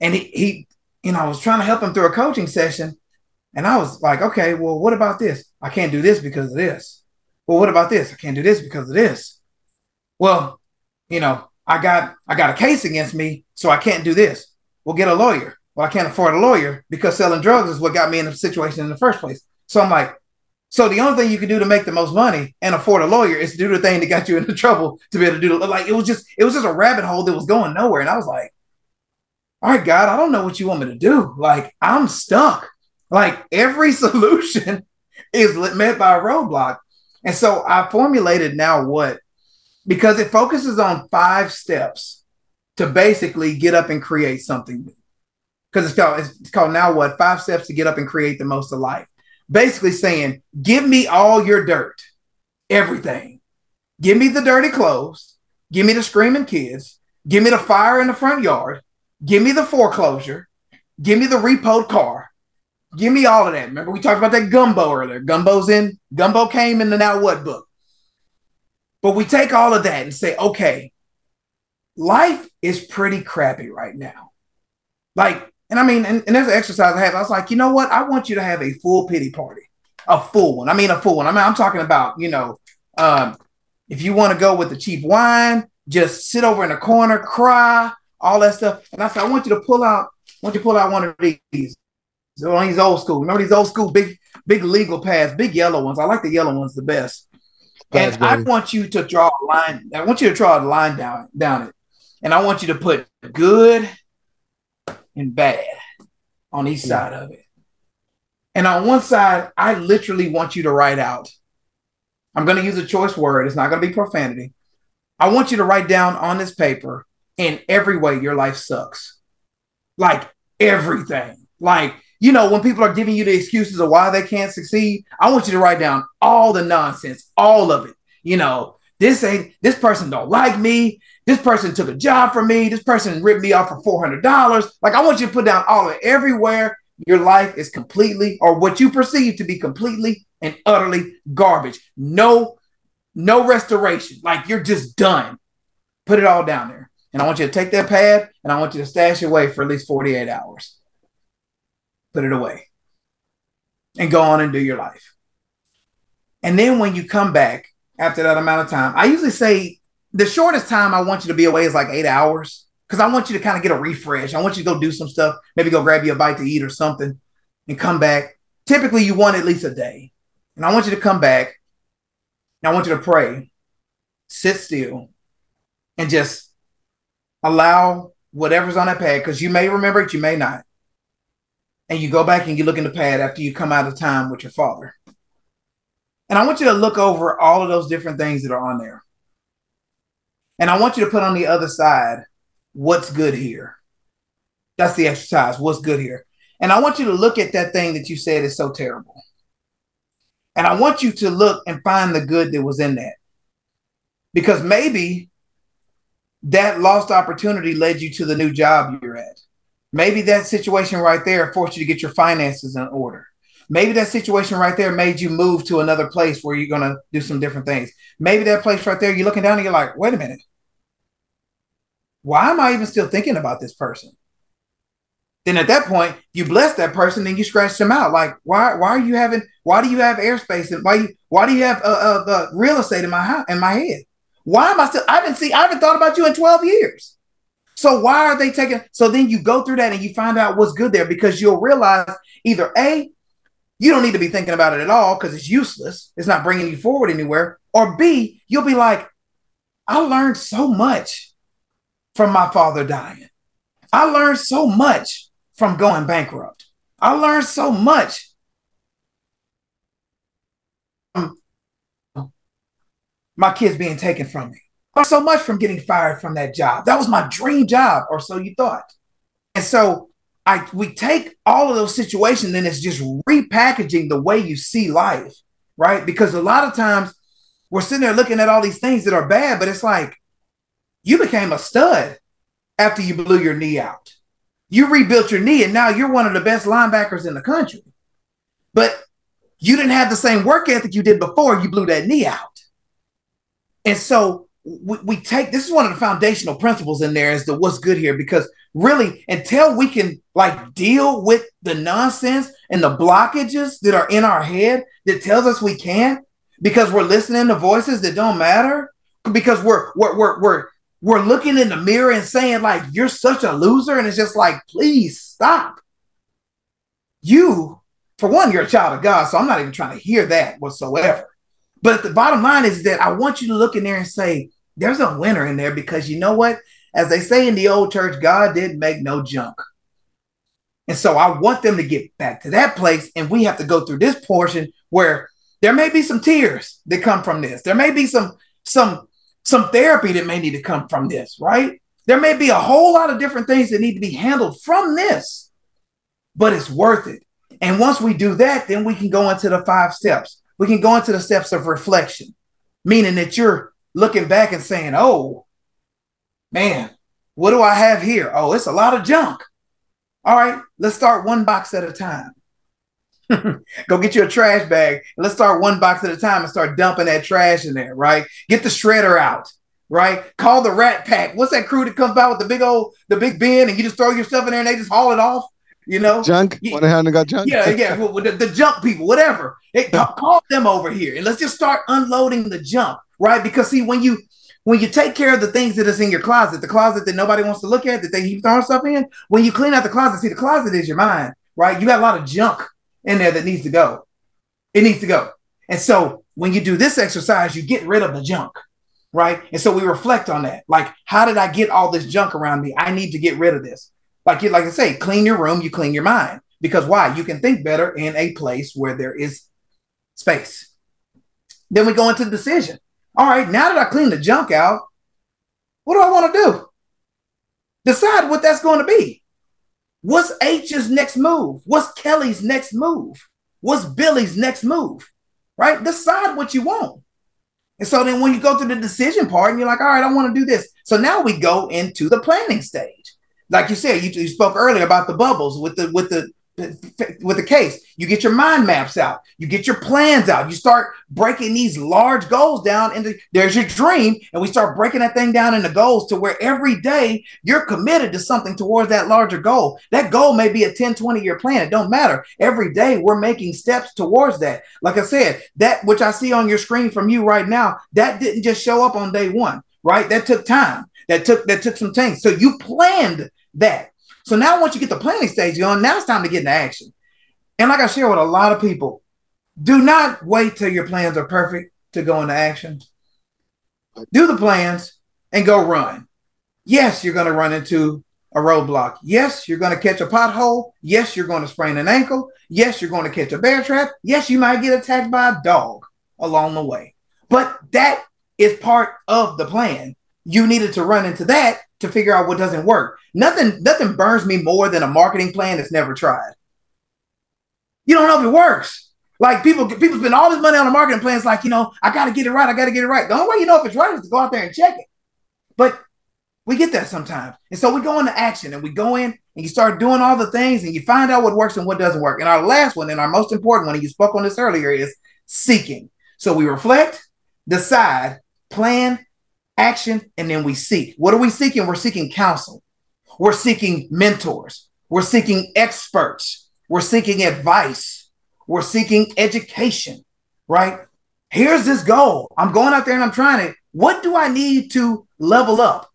and he, he you know, I was trying to help him through a coaching session, and I was like, okay, well, what about this? I can't do this because of this. Well, what about this? I can't do this because of this. Well, you know, I got I got a case against me, so I can't do this. Well, get a lawyer. Well, I can't afford a lawyer because selling drugs is what got me in the situation in the first place. So I'm like, so the only thing you can do to make the most money and afford a lawyer is to do the thing that got you into trouble to be able to do it. Like it was just it was just a rabbit hole that was going nowhere. And I was like, all right, God, I don't know what you want me to do. Like I'm stuck. Like every solution is met by a roadblock. And so I formulated now what, because it focuses on five steps to basically get up and create something because it's called it's called now what five steps to get up and create the most of life. Basically saying, give me all your dirt, everything. Give me the dirty clothes. Give me the screaming kids. Give me the fire in the front yard. Give me the foreclosure. Give me the repoed car. Give me all of that. Remember, we talked about that gumbo earlier. Gumbo's in, gumbo came in the now what book. But we take all of that and say, okay, life is pretty crappy right now. Like, and I mean, and, and there's an exercise I have. I was like, you know what? I want you to have a full pity party, a full one. I mean, a full one. I mean, I'm talking about, you know, um, if you want to go with the cheap wine, just sit over in a corner, cry, all that stuff. And I said, I want you to pull out, I want you to pull out one of these. One of these old school. Remember these old school big, big legal pads, big yellow ones. I like the yellow ones the best. and I want you to draw a line. I want you to draw a line down down it. And I want you to put good and bad on each side of it. And on one side, I literally want you to write out. I'm going to use a choice word. It's not going to be profanity. I want you to write down on this paper in every way your life sucks. Like everything. Like, you know, when people are giving you the excuses of why they can't succeed, I want you to write down all the nonsense, all of it. You know, this ain't this person don't like me. This person took a job from me. This person ripped me off for $400. Like, I want you to put down all of everywhere your life is completely, or what you perceive to be completely and utterly garbage. No no restoration. Like you're just done. Put it all down there. And I want you to take that pad and I want you to stash it away for at least 48 hours. Put it away and go on and do your life. And then when you come back after that amount of time, I usually say the shortest time I want you to be away is like eight hours because I want you to kind of get a refresh. I want you to go do some stuff, maybe go grab you a bite to eat or something and come back. Typically, you want at least a day. And I want you to come back now I want you to pray, sit still, and just allow whatever's on that pad, because you may remember it, you may not. And you go back and you look in the pad after you come out of time with your father. And I want you to look over all of those different things that are on there. And I want you to put on the other side what's good here. That's the exercise. What's good here? And I want you to look at that thing that you said is so terrible. And I want you to look and find the good that was in that. Because maybe that lost opportunity led you to the new job you're at. Maybe that situation right there forced you to get your finances in order. Maybe that situation right there made you move to another place where you're going to do some different things. Maybe that place right there, you're looking down and you're like, wait a minute. Why am I even still thinking about this person? then at that point you bless that person then you scratch them out. Like why why are you having why do you have airspace? And why you why do you have uh, uh, uh, real estate in my house in my head? Why am i still i haven't seen i haven't thought about you in 12 years. So why are they taking so then you go through that and you find out what's good there because you'll realize either a you don't need to be thinking about it at all because it's useless. It's not bringing you forward anywhere. Or b you'll be like i learned so much from my father dying i learned so much from going bankrupt. I learned so much. my kids being taken from me. I so much from getting fired from that job. That was my dream job, or so you thought. And so I we take all of those situations and it's just repackaging the way you see life, right? Because a lot of times we're sitting there looking at all these things that are bad, but it's like you became a stud after you blew your knee out you rebuilt your knee and now you're one of the best linebackers in the country. But you didn't have the same work ethic you did before you blew that knee out. And so we, we take this is one of the foundational principles in there is to what's good here because really until we can like deal with the nonsense and the blockages that are in our head that tells us we can't because we're listening to voices that don't matter because we're we're we're, we're we're looking in the mirror and saying, like, you're such a loser. And it's just like, please stop. You, for one, you're a child of God. So I'm not even trying to hear that whatsoever. But the bottom line is that I want you to look in there and say, there's a winner in there because you know what? As they say in the old church, God didn't make no junk. And so I want them to get back to that place. And we have to go through this portion where there may be some tears that come from this. There may be some some some therapy that may need to come from this, right? There may be a whole lot of different things that need to be handled from this. but it's worth it. And once we do that, then we can go into the five steps. We can go into the steps of reflection, meaning that you're looking back and saying, oh, man, what do I have here? Oh, it's a lot of junk. All right, let's start one box at a time. Go get you a trash bag. let's start one box at a time and start dumping that trash in there, right? Get the shredder out, right? Call the rat pack. What's that crew that comes by with the big old, the big bin and you just throw your stuff in there and they just haul it off? You know, junk. Yeah, One hand got junk. Yeah, yeah. well, the, the, junk people, whatever. call, call them over here and let's just start unloading the junk, right? Because see, when you when you take care of the things that is in your closet, the closet that nobody wants to look at, that they keep throwing stuff in, when you clean out the closet, see the closet is your mind, right? You got a lot of junk in there that needs to go. It needs to go. And so when you do this exercise, you get rid of the junk, right? And so we reflect on that. Like, how did I get all this junk around me? I need to get rid of this. Like you like I say, clean your room, you clean your mind. Because why? You can think better in a place where there is space. Then we go into the decision. All right, now that I clean the junk out, what do I want to do? Decide what that's going to be. What's H's next move? What's Kelly's next move? What's Billy's next move? Right? Decide what you want. And so then when you go to the decision part and you're like, all right, I want to do this. So now we go into the planning stage. Like you said, you, you spoke earlier about the bubbles with the with the with the case. You get your mind maps out, you get your plans out, you start breaking these large goals down into there's your dream, and we start breaking that thing down into goals to where every day you're committed to something towards that larger goal. That goal may be a 10, 20 year plan. It don't matter. Every day we're making steps towards that. Like I said, that which I see on your screen from you right now, that didn't just show up on day one, right? That took time. That took that took some things. So you planned that. So now once you get the planning stage going, now it's time to get into action. And like I share with a lot of people, do not wait till your plans are perfect to go into action. Do the plans and go run. Yes, you're going to run into a roadblock. Yes, you're going to catch a pothole. Yes, you're going to sprain an ankle. Yes, you're going to catch a bear trap. Yes, you might get attacked by a dog along the way. But that is part of the plan. You needed to run into that to figure out what doesn't work. Nothing, nothing burns me more than a marketing plan that's never tried. You don't know if it works. Like people, people spend all this money on a marketing plan. It's like, you know, I got to get it right. I got to get it right. The only way you know if it's right is to go out there and check it. But we get that sometimes. And so we go into action and we go in and you start doing all the things and you find out what works and what doesn't work. And our last one and our most important one, and you spoke on this earlier, is seeking. So we reflect, decide, plan, action, and then we seek. What are we seeking? We're seeking counsel. We're seeking mentors. We're seeking experts. We're seeking advice. We're seeking education, right? Here's this goal. I'm going out there and I'm trying it. What do I need to level up?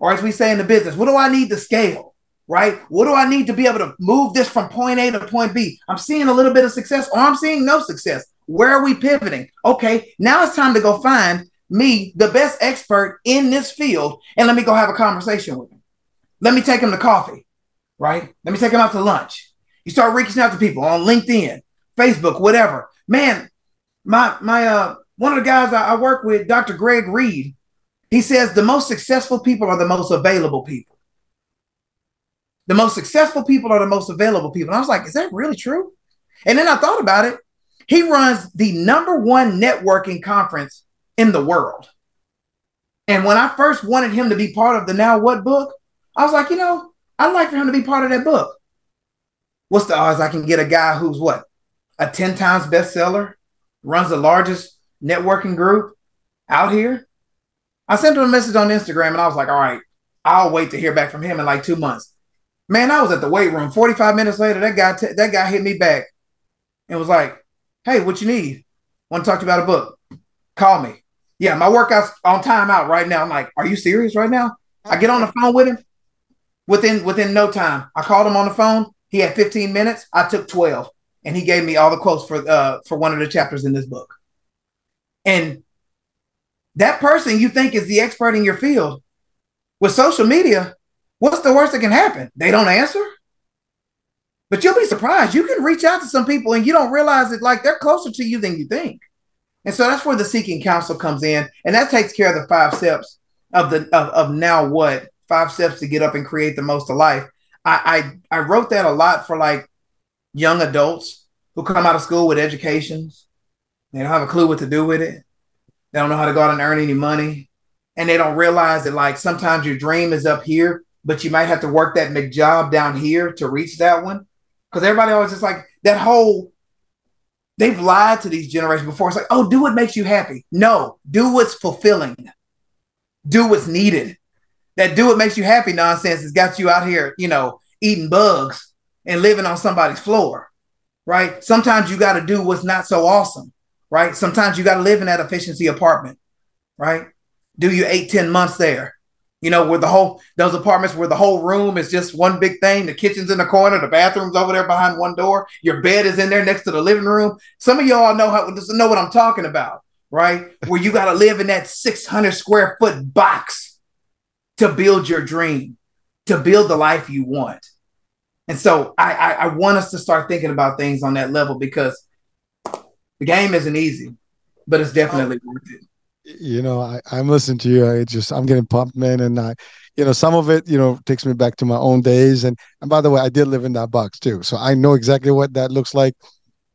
Or as we say in the business, what do I need to scale? Right? What do I need to be able to move this from point A to point B? I'm seeing a little bit of success or I'm seeing no success. Where are we pivoting? Okay, now it's time to go find me, the best expert in this field, and let me go have a conversation with him. Let me take him to coffee, right? Let me take him out to lunch. You start reaching out to people on LinkedIn, Facebook, whatever. Man, my my uh one of the guys I, I work with, Dr. Greg Reid, he says the most successful people are the most available people. The most successful people are the most available people. And I was like, is that really true? And then I thought about it. He runs the number one networking conference in the world. And when I first wanted him to be part of the Now What book, I was like, you know, I'd like for him to be part of that book. What's the odds I can get a guy who's what? A 10 times bestseller, runs the largest networking group out here? I sent him a message on Instagram and I was like, all right, I'll wait to hear back from him in like two months. Man, I was at the weight room. 45 minutes later, that guy t- that guy hit me back and was like, hey, what you need? Want to talk to you about a book? Call me. Yeah, my workout's on timeout right now. I'm like, are you serious right now? I get on the phone with him within within no time. I called him on the phone. He had 15 minutes. I took 12, and he gave me all the quotes for uh for one of the chapters in this book. And that person you think is the expert in your field with social media, what's the worst that can happen? They don't answer. But you'll be surprised. You can reach out to some people and you don't realize it like they're closer to you than you think. And so that's where the seeking counsel comes in, and that takes care of the five steps of the of, of now what five steps to get up and create the most of life. I, I I wrote that a lot for like young adults who come out of school with educations. They don't have a clue what to do with it. They don't know how to go out and earn any money. And they don't realize that, like, sometimes your dream is up here, but you might have to work that McJob down here to reach that one. Because everybody always just like that whole, they've lied to these generations before. It's like, oh, do what makes you happy. No, do what's fulfilling, do what's needed. That do what makes you happy nonsense has got you out here, you know, eating bugs and living on somebody's floor, right? Sometimes you got to do what's not so awesome right? Sometimes you got to live in that efficiency apartment, right? Do you eight, 10 months there? You know, where the whole, those apartments where the whole room is just one big thing. The kitchen's in the corner, the bathroom's over there behind one door, your bed is in there next to the living room. Some of y'all know how, know what I'm talking about, right? Where you got to live in that 600 square foot box to build your dream, to build the life you want. And so I, I, I want us to start thinking about things on that level because the game isn't easy, but it's oh. definitely oh, worth it. You know, I, I'm listening to you. I just I'm getting pumped, man, and I, you know, some of it, you know, takes me back to my own days. And and by the way, I did live in that box too, so I know exactly what that looks like.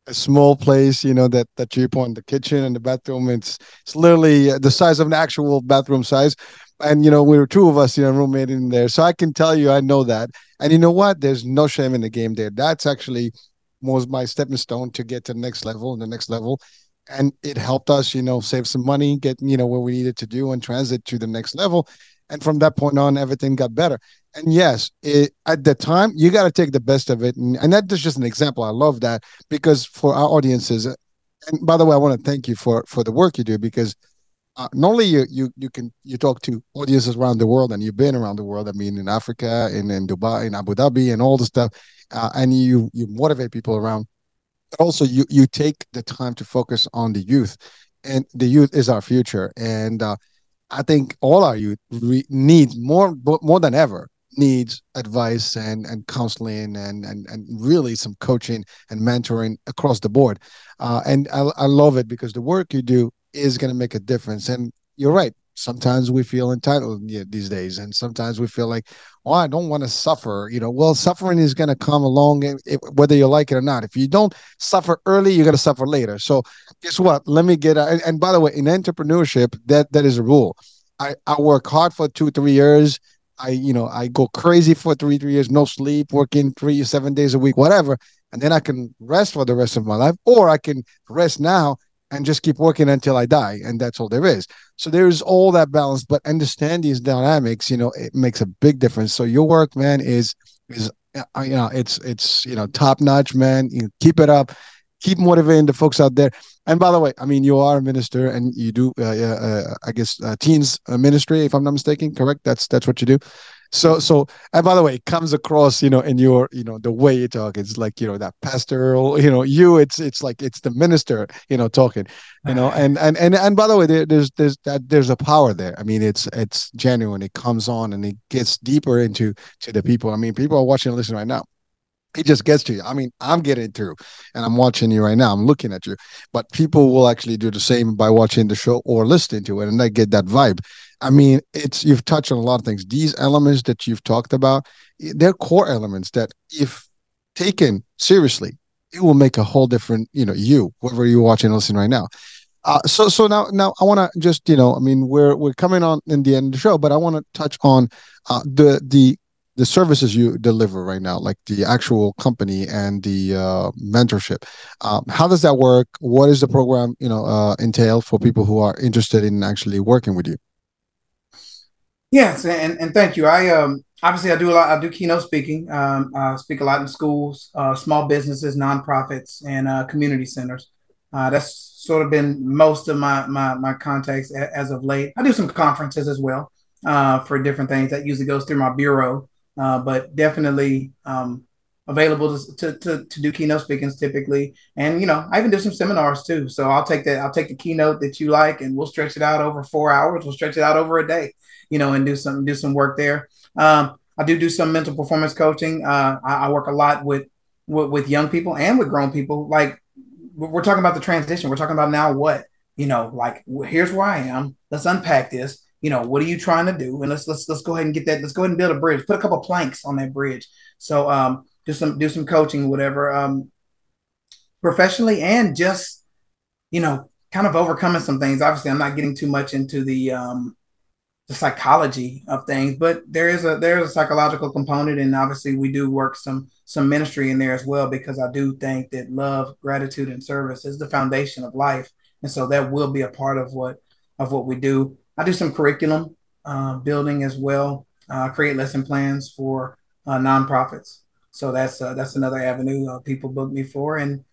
A small place, you know, that that you point the kitchen and the bathroom. It's it's literally uh, the size of an actual bathroom size. And you know, we were two of us, you know, roommate in there. So I can tell you, I know that. And you know what? There's no shame in the game there. That's actually was my stepping stone to get to the next level and the next level and it helped us you know save some money get you know what we needed to do and transit to the next level. And from that point on everything got better. And yes it, at the time you got to take the best of it. And, and that's just an example. I love that because for our audiences and by the way i want to thank you for for the work you do because uh, not only you you you can you talk to audiences around the world and you've been around the world. I mean in africa in, in dubai in abu dhabi and all the stuff uh, and you you motivate people around. Also, you you take the time to focus on the youth, and the youth is our future. And uh, I think all our youth re- need more more than ever needs advice and and counseling and and and really some coaching and mentoring across the board. Uh, and I, I love it because the work you do is going to make a difference. And you're right sometimes we feel entitled these days and sometimes we feel like oh i don't want to suffer you know? Well suffering is going to come along eh, whether you like it or not. If you don't suffer early you're going to suffer later. So guess what? Let me get and, and by the way in entrepreneurship that that is a rule. I i work hard for two three years. I you know i go crazy for three three years no sleep working three seven days a week whatever and then i can rest for the rest of my life or i can rest now and just keep working until I die. And that's all there is. So there's all that balance, but understand these dynamics, you know, it makes a big difference. So your work, man, is, is, uh, you know, it's, it's, you know, top notch, man. You keep it up, keep motivating the folks out there. And by the way, I mean, you are a minister and you do, uh, uh, I guess, uh, teens ministry, if I'm not mistaken, correct? That's, that's what you do. So, so, and by the way, it comes across, you know, in your, you know, the way you talk, it's like, you know, that pastoral, you know, you, it's, it's like, it's the minister, you know, talking, you know, and, and, and, and by the way, there, there's, there's that, there's a power there. I mean, it's, it's genuine. It comes on and it gets deeper into, to the people. I mean, people are watching and listening right now it just gets to you. I mean, I'm getting through and I'm watching you right now. I'm looking at you, but people will actually do the same by watching the show or listening to it and they get that vibe. I mean, it's you've touched on a lot of things. These elements that you've talked about, they're core elements that, if taken seriously, it will make a whole different, you know, you, whoever you're watching and listening right now. Uh, so, so now, now I want to just, you know, I mean, we're we're coming on in the end of the show, but I want to touch on uh, the the the services you deliver right now, like the actual company and the uh, mentorship. Um, how does that work? What is the program, you know, uh, entail for people who are interested in actually working with you? Yes, and, and thank you. I um obviously I do a lot. I do keynote speaking. Um, I speak a lot in schools, uh, small businesses, nonprofits, and uh, community centers. Uh, that's sort of been most of my my my contacts as of late. I do some conferences as well uh, for different things. That usually goes through my bureau, uh, but definitely um, available to, to, to, to do keynote speakings typically. And you know, I even do some seminars too. So I'll take that. I'll take the keynote that you like, and we'll stretch it out over four hours. We'll stretch it out over a day you know, and do some do some work there. Um, I do do some mental performance coaching. Uh, I, I, work a lot with, with, with young people and with grown people. Like we're talking about the transition. We're talking about now what you know. Like here's where I am. Let's unpack this. You know, what are you trying to do? And let's let's let's go ahead and get that. Let's go ahead and build a bridge. Put a couple planks on that bridge. So um, do some do some coaching, whatever, um, professionally and just you know kind of overcoming some things. Obviously, I'm not getting too much into the um, the psychology of things, but there is a there is a psychological component, and obviously we do work some some ministry in there as well because I do think that love, gratitude, and service is the foundation of life, and so that will be a part of what of what we do. I do some curriculum uh, building as well. Uh, create lesson plans for uh, nonprofits, so that's uh, that's another avenue uh, people book me for, and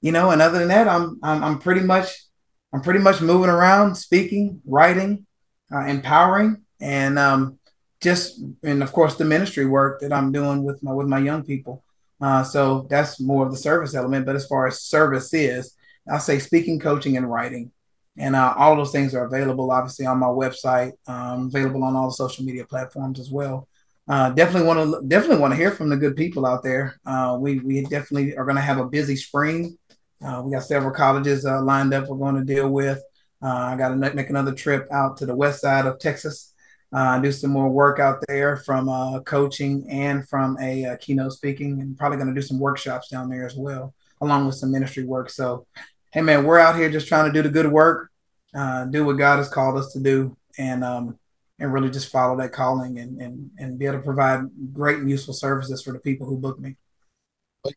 you know, and other than that, I'm I'm, I'm pretty much I'm pretty much moving around, speaking, writing uh, empowering, and um, just and of course the ministry work that I'm doing with my with my young people. Uh, so that's more of the service element. But as far as service is, I say speaking, coaching, and writing, and uh, all those things are available obviously on my website, um, available on all the social media platforms as well. Uh, definitely want to definitely want to hear from the good people out there. Uh, we we definitely are going to have a busy spring. Uh, we got several colleges uh, lined up we're going to deal with. Uh, I got to make another trip out to the west side of Texas, uh, do some more work out there from uh, coaching and from a, keynote speaking, and probably going to do some workshops down there as well, along with some ministry work. So, hey man, we're out here just trying to do the good work, do what God has called us to do, and um, and really just follow that calling and and and be able to provide great and useful services for the people who book me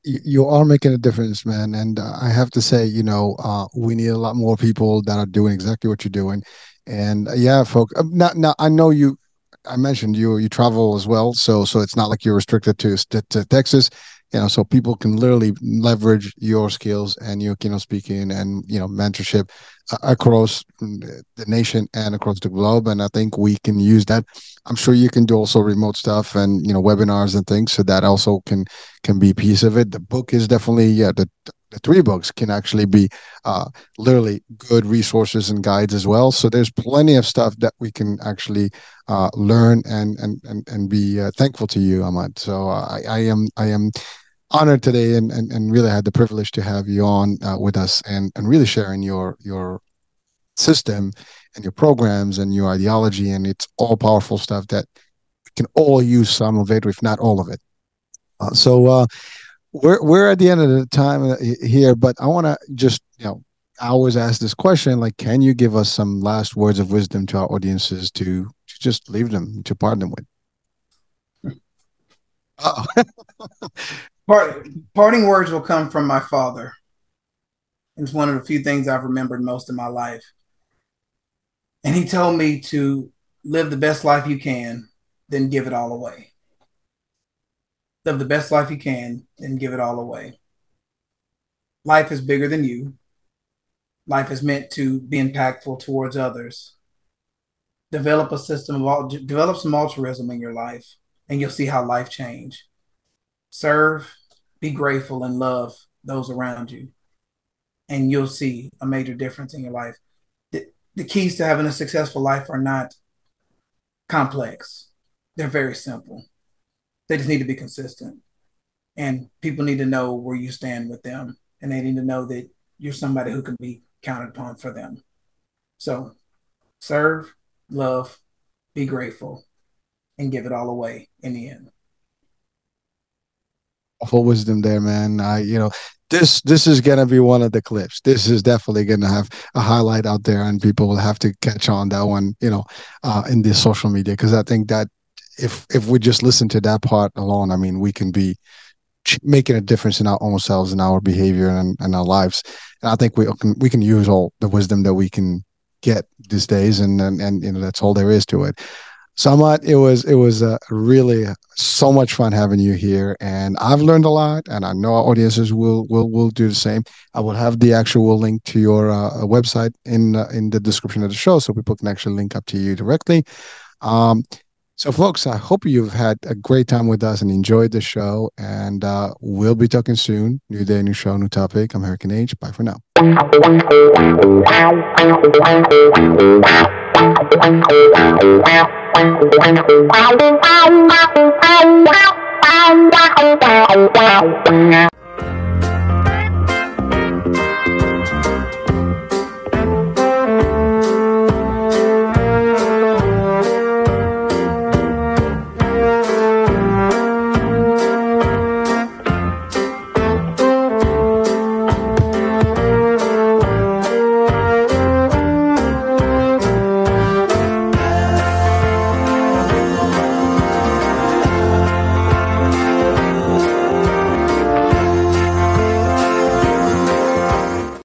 you are making a difference, man. And uh, I have to say, you know, uh, we need a lot more people that are doing exactly what you're doing. And uh, yeah, folks, uh, not now. I know you. I mentioned you. You travel as well, so so it's not like you're restricted to to Texas you know so people can literally leverage your skills and your keynote speaking and you know mentorship uh, across the nation and across the globe and i think we can use that i'm sure you can do also remote stuff and you know webinars and things so that also can can be piece of it the book is definitely yeah the the three books can actually be uh, literally good resources and guides as well. So there's plenty of stuff that we can actually uh, learn and and and and be uh, thankful to you, Ahmard. So uh, I, I am I am honored today and, and, and really had the privilege to have you on uh, with us and, and really sharing your your system and your programs and your ideology. And it's all powerful stuff that we can all use some of it if not all of it. Uh, so uh, we're we're at the end of the time uh, here but i want to just you know i always ask this question like can you give us some last words of wisdom to our audiences to, to just leave them to partner with? Oh Part, parting words will come from my father. It's one of the few things I've remembered most in my life. And he told me to live the best life you can, then give it all away. Live the best life you can, then give it all away. Life is bigger than you. Life is meant to be impactful towards others. Develop a system of develop some altruism in your life, and you'll see how life change serve, be grateful, and love those around you. And you'll see a major difference in your life. The, the keys to having a successful life are not complex, they're very simple. They just need to be consistent. And people need to know where you stand with them. And they need to know that you're somebody who can be counted upon for them. So serve, love, be grateful, and give it all away in the end full wisdom there, man. I, you know, this this is gonna be one of the clips. This is definitely gonna have a highlight out there, and people will have to catch on that one, you know, uh, in the social media because I think that if if we just listen to that part alone, I mean, we can be making a difference in our own selves and our behavior and, and our lives. And I think we can we can use all the wisdom that we can get these days, and and, and you know that's all there is to it. Samad, it was it was uh, really so much fun having you here, and I've learned a lot, and I know our audiences will will will do the same. I will have the actual link to your uh, website in uh, in the description of the show, so people can actually link up to you directly. Um, so, folks, I hope you've had a great time with us and enjoyed the show. And uh, we'll be talking soon. New day, new show, new topic. I'm Hurricane H. Bye for now. Wow.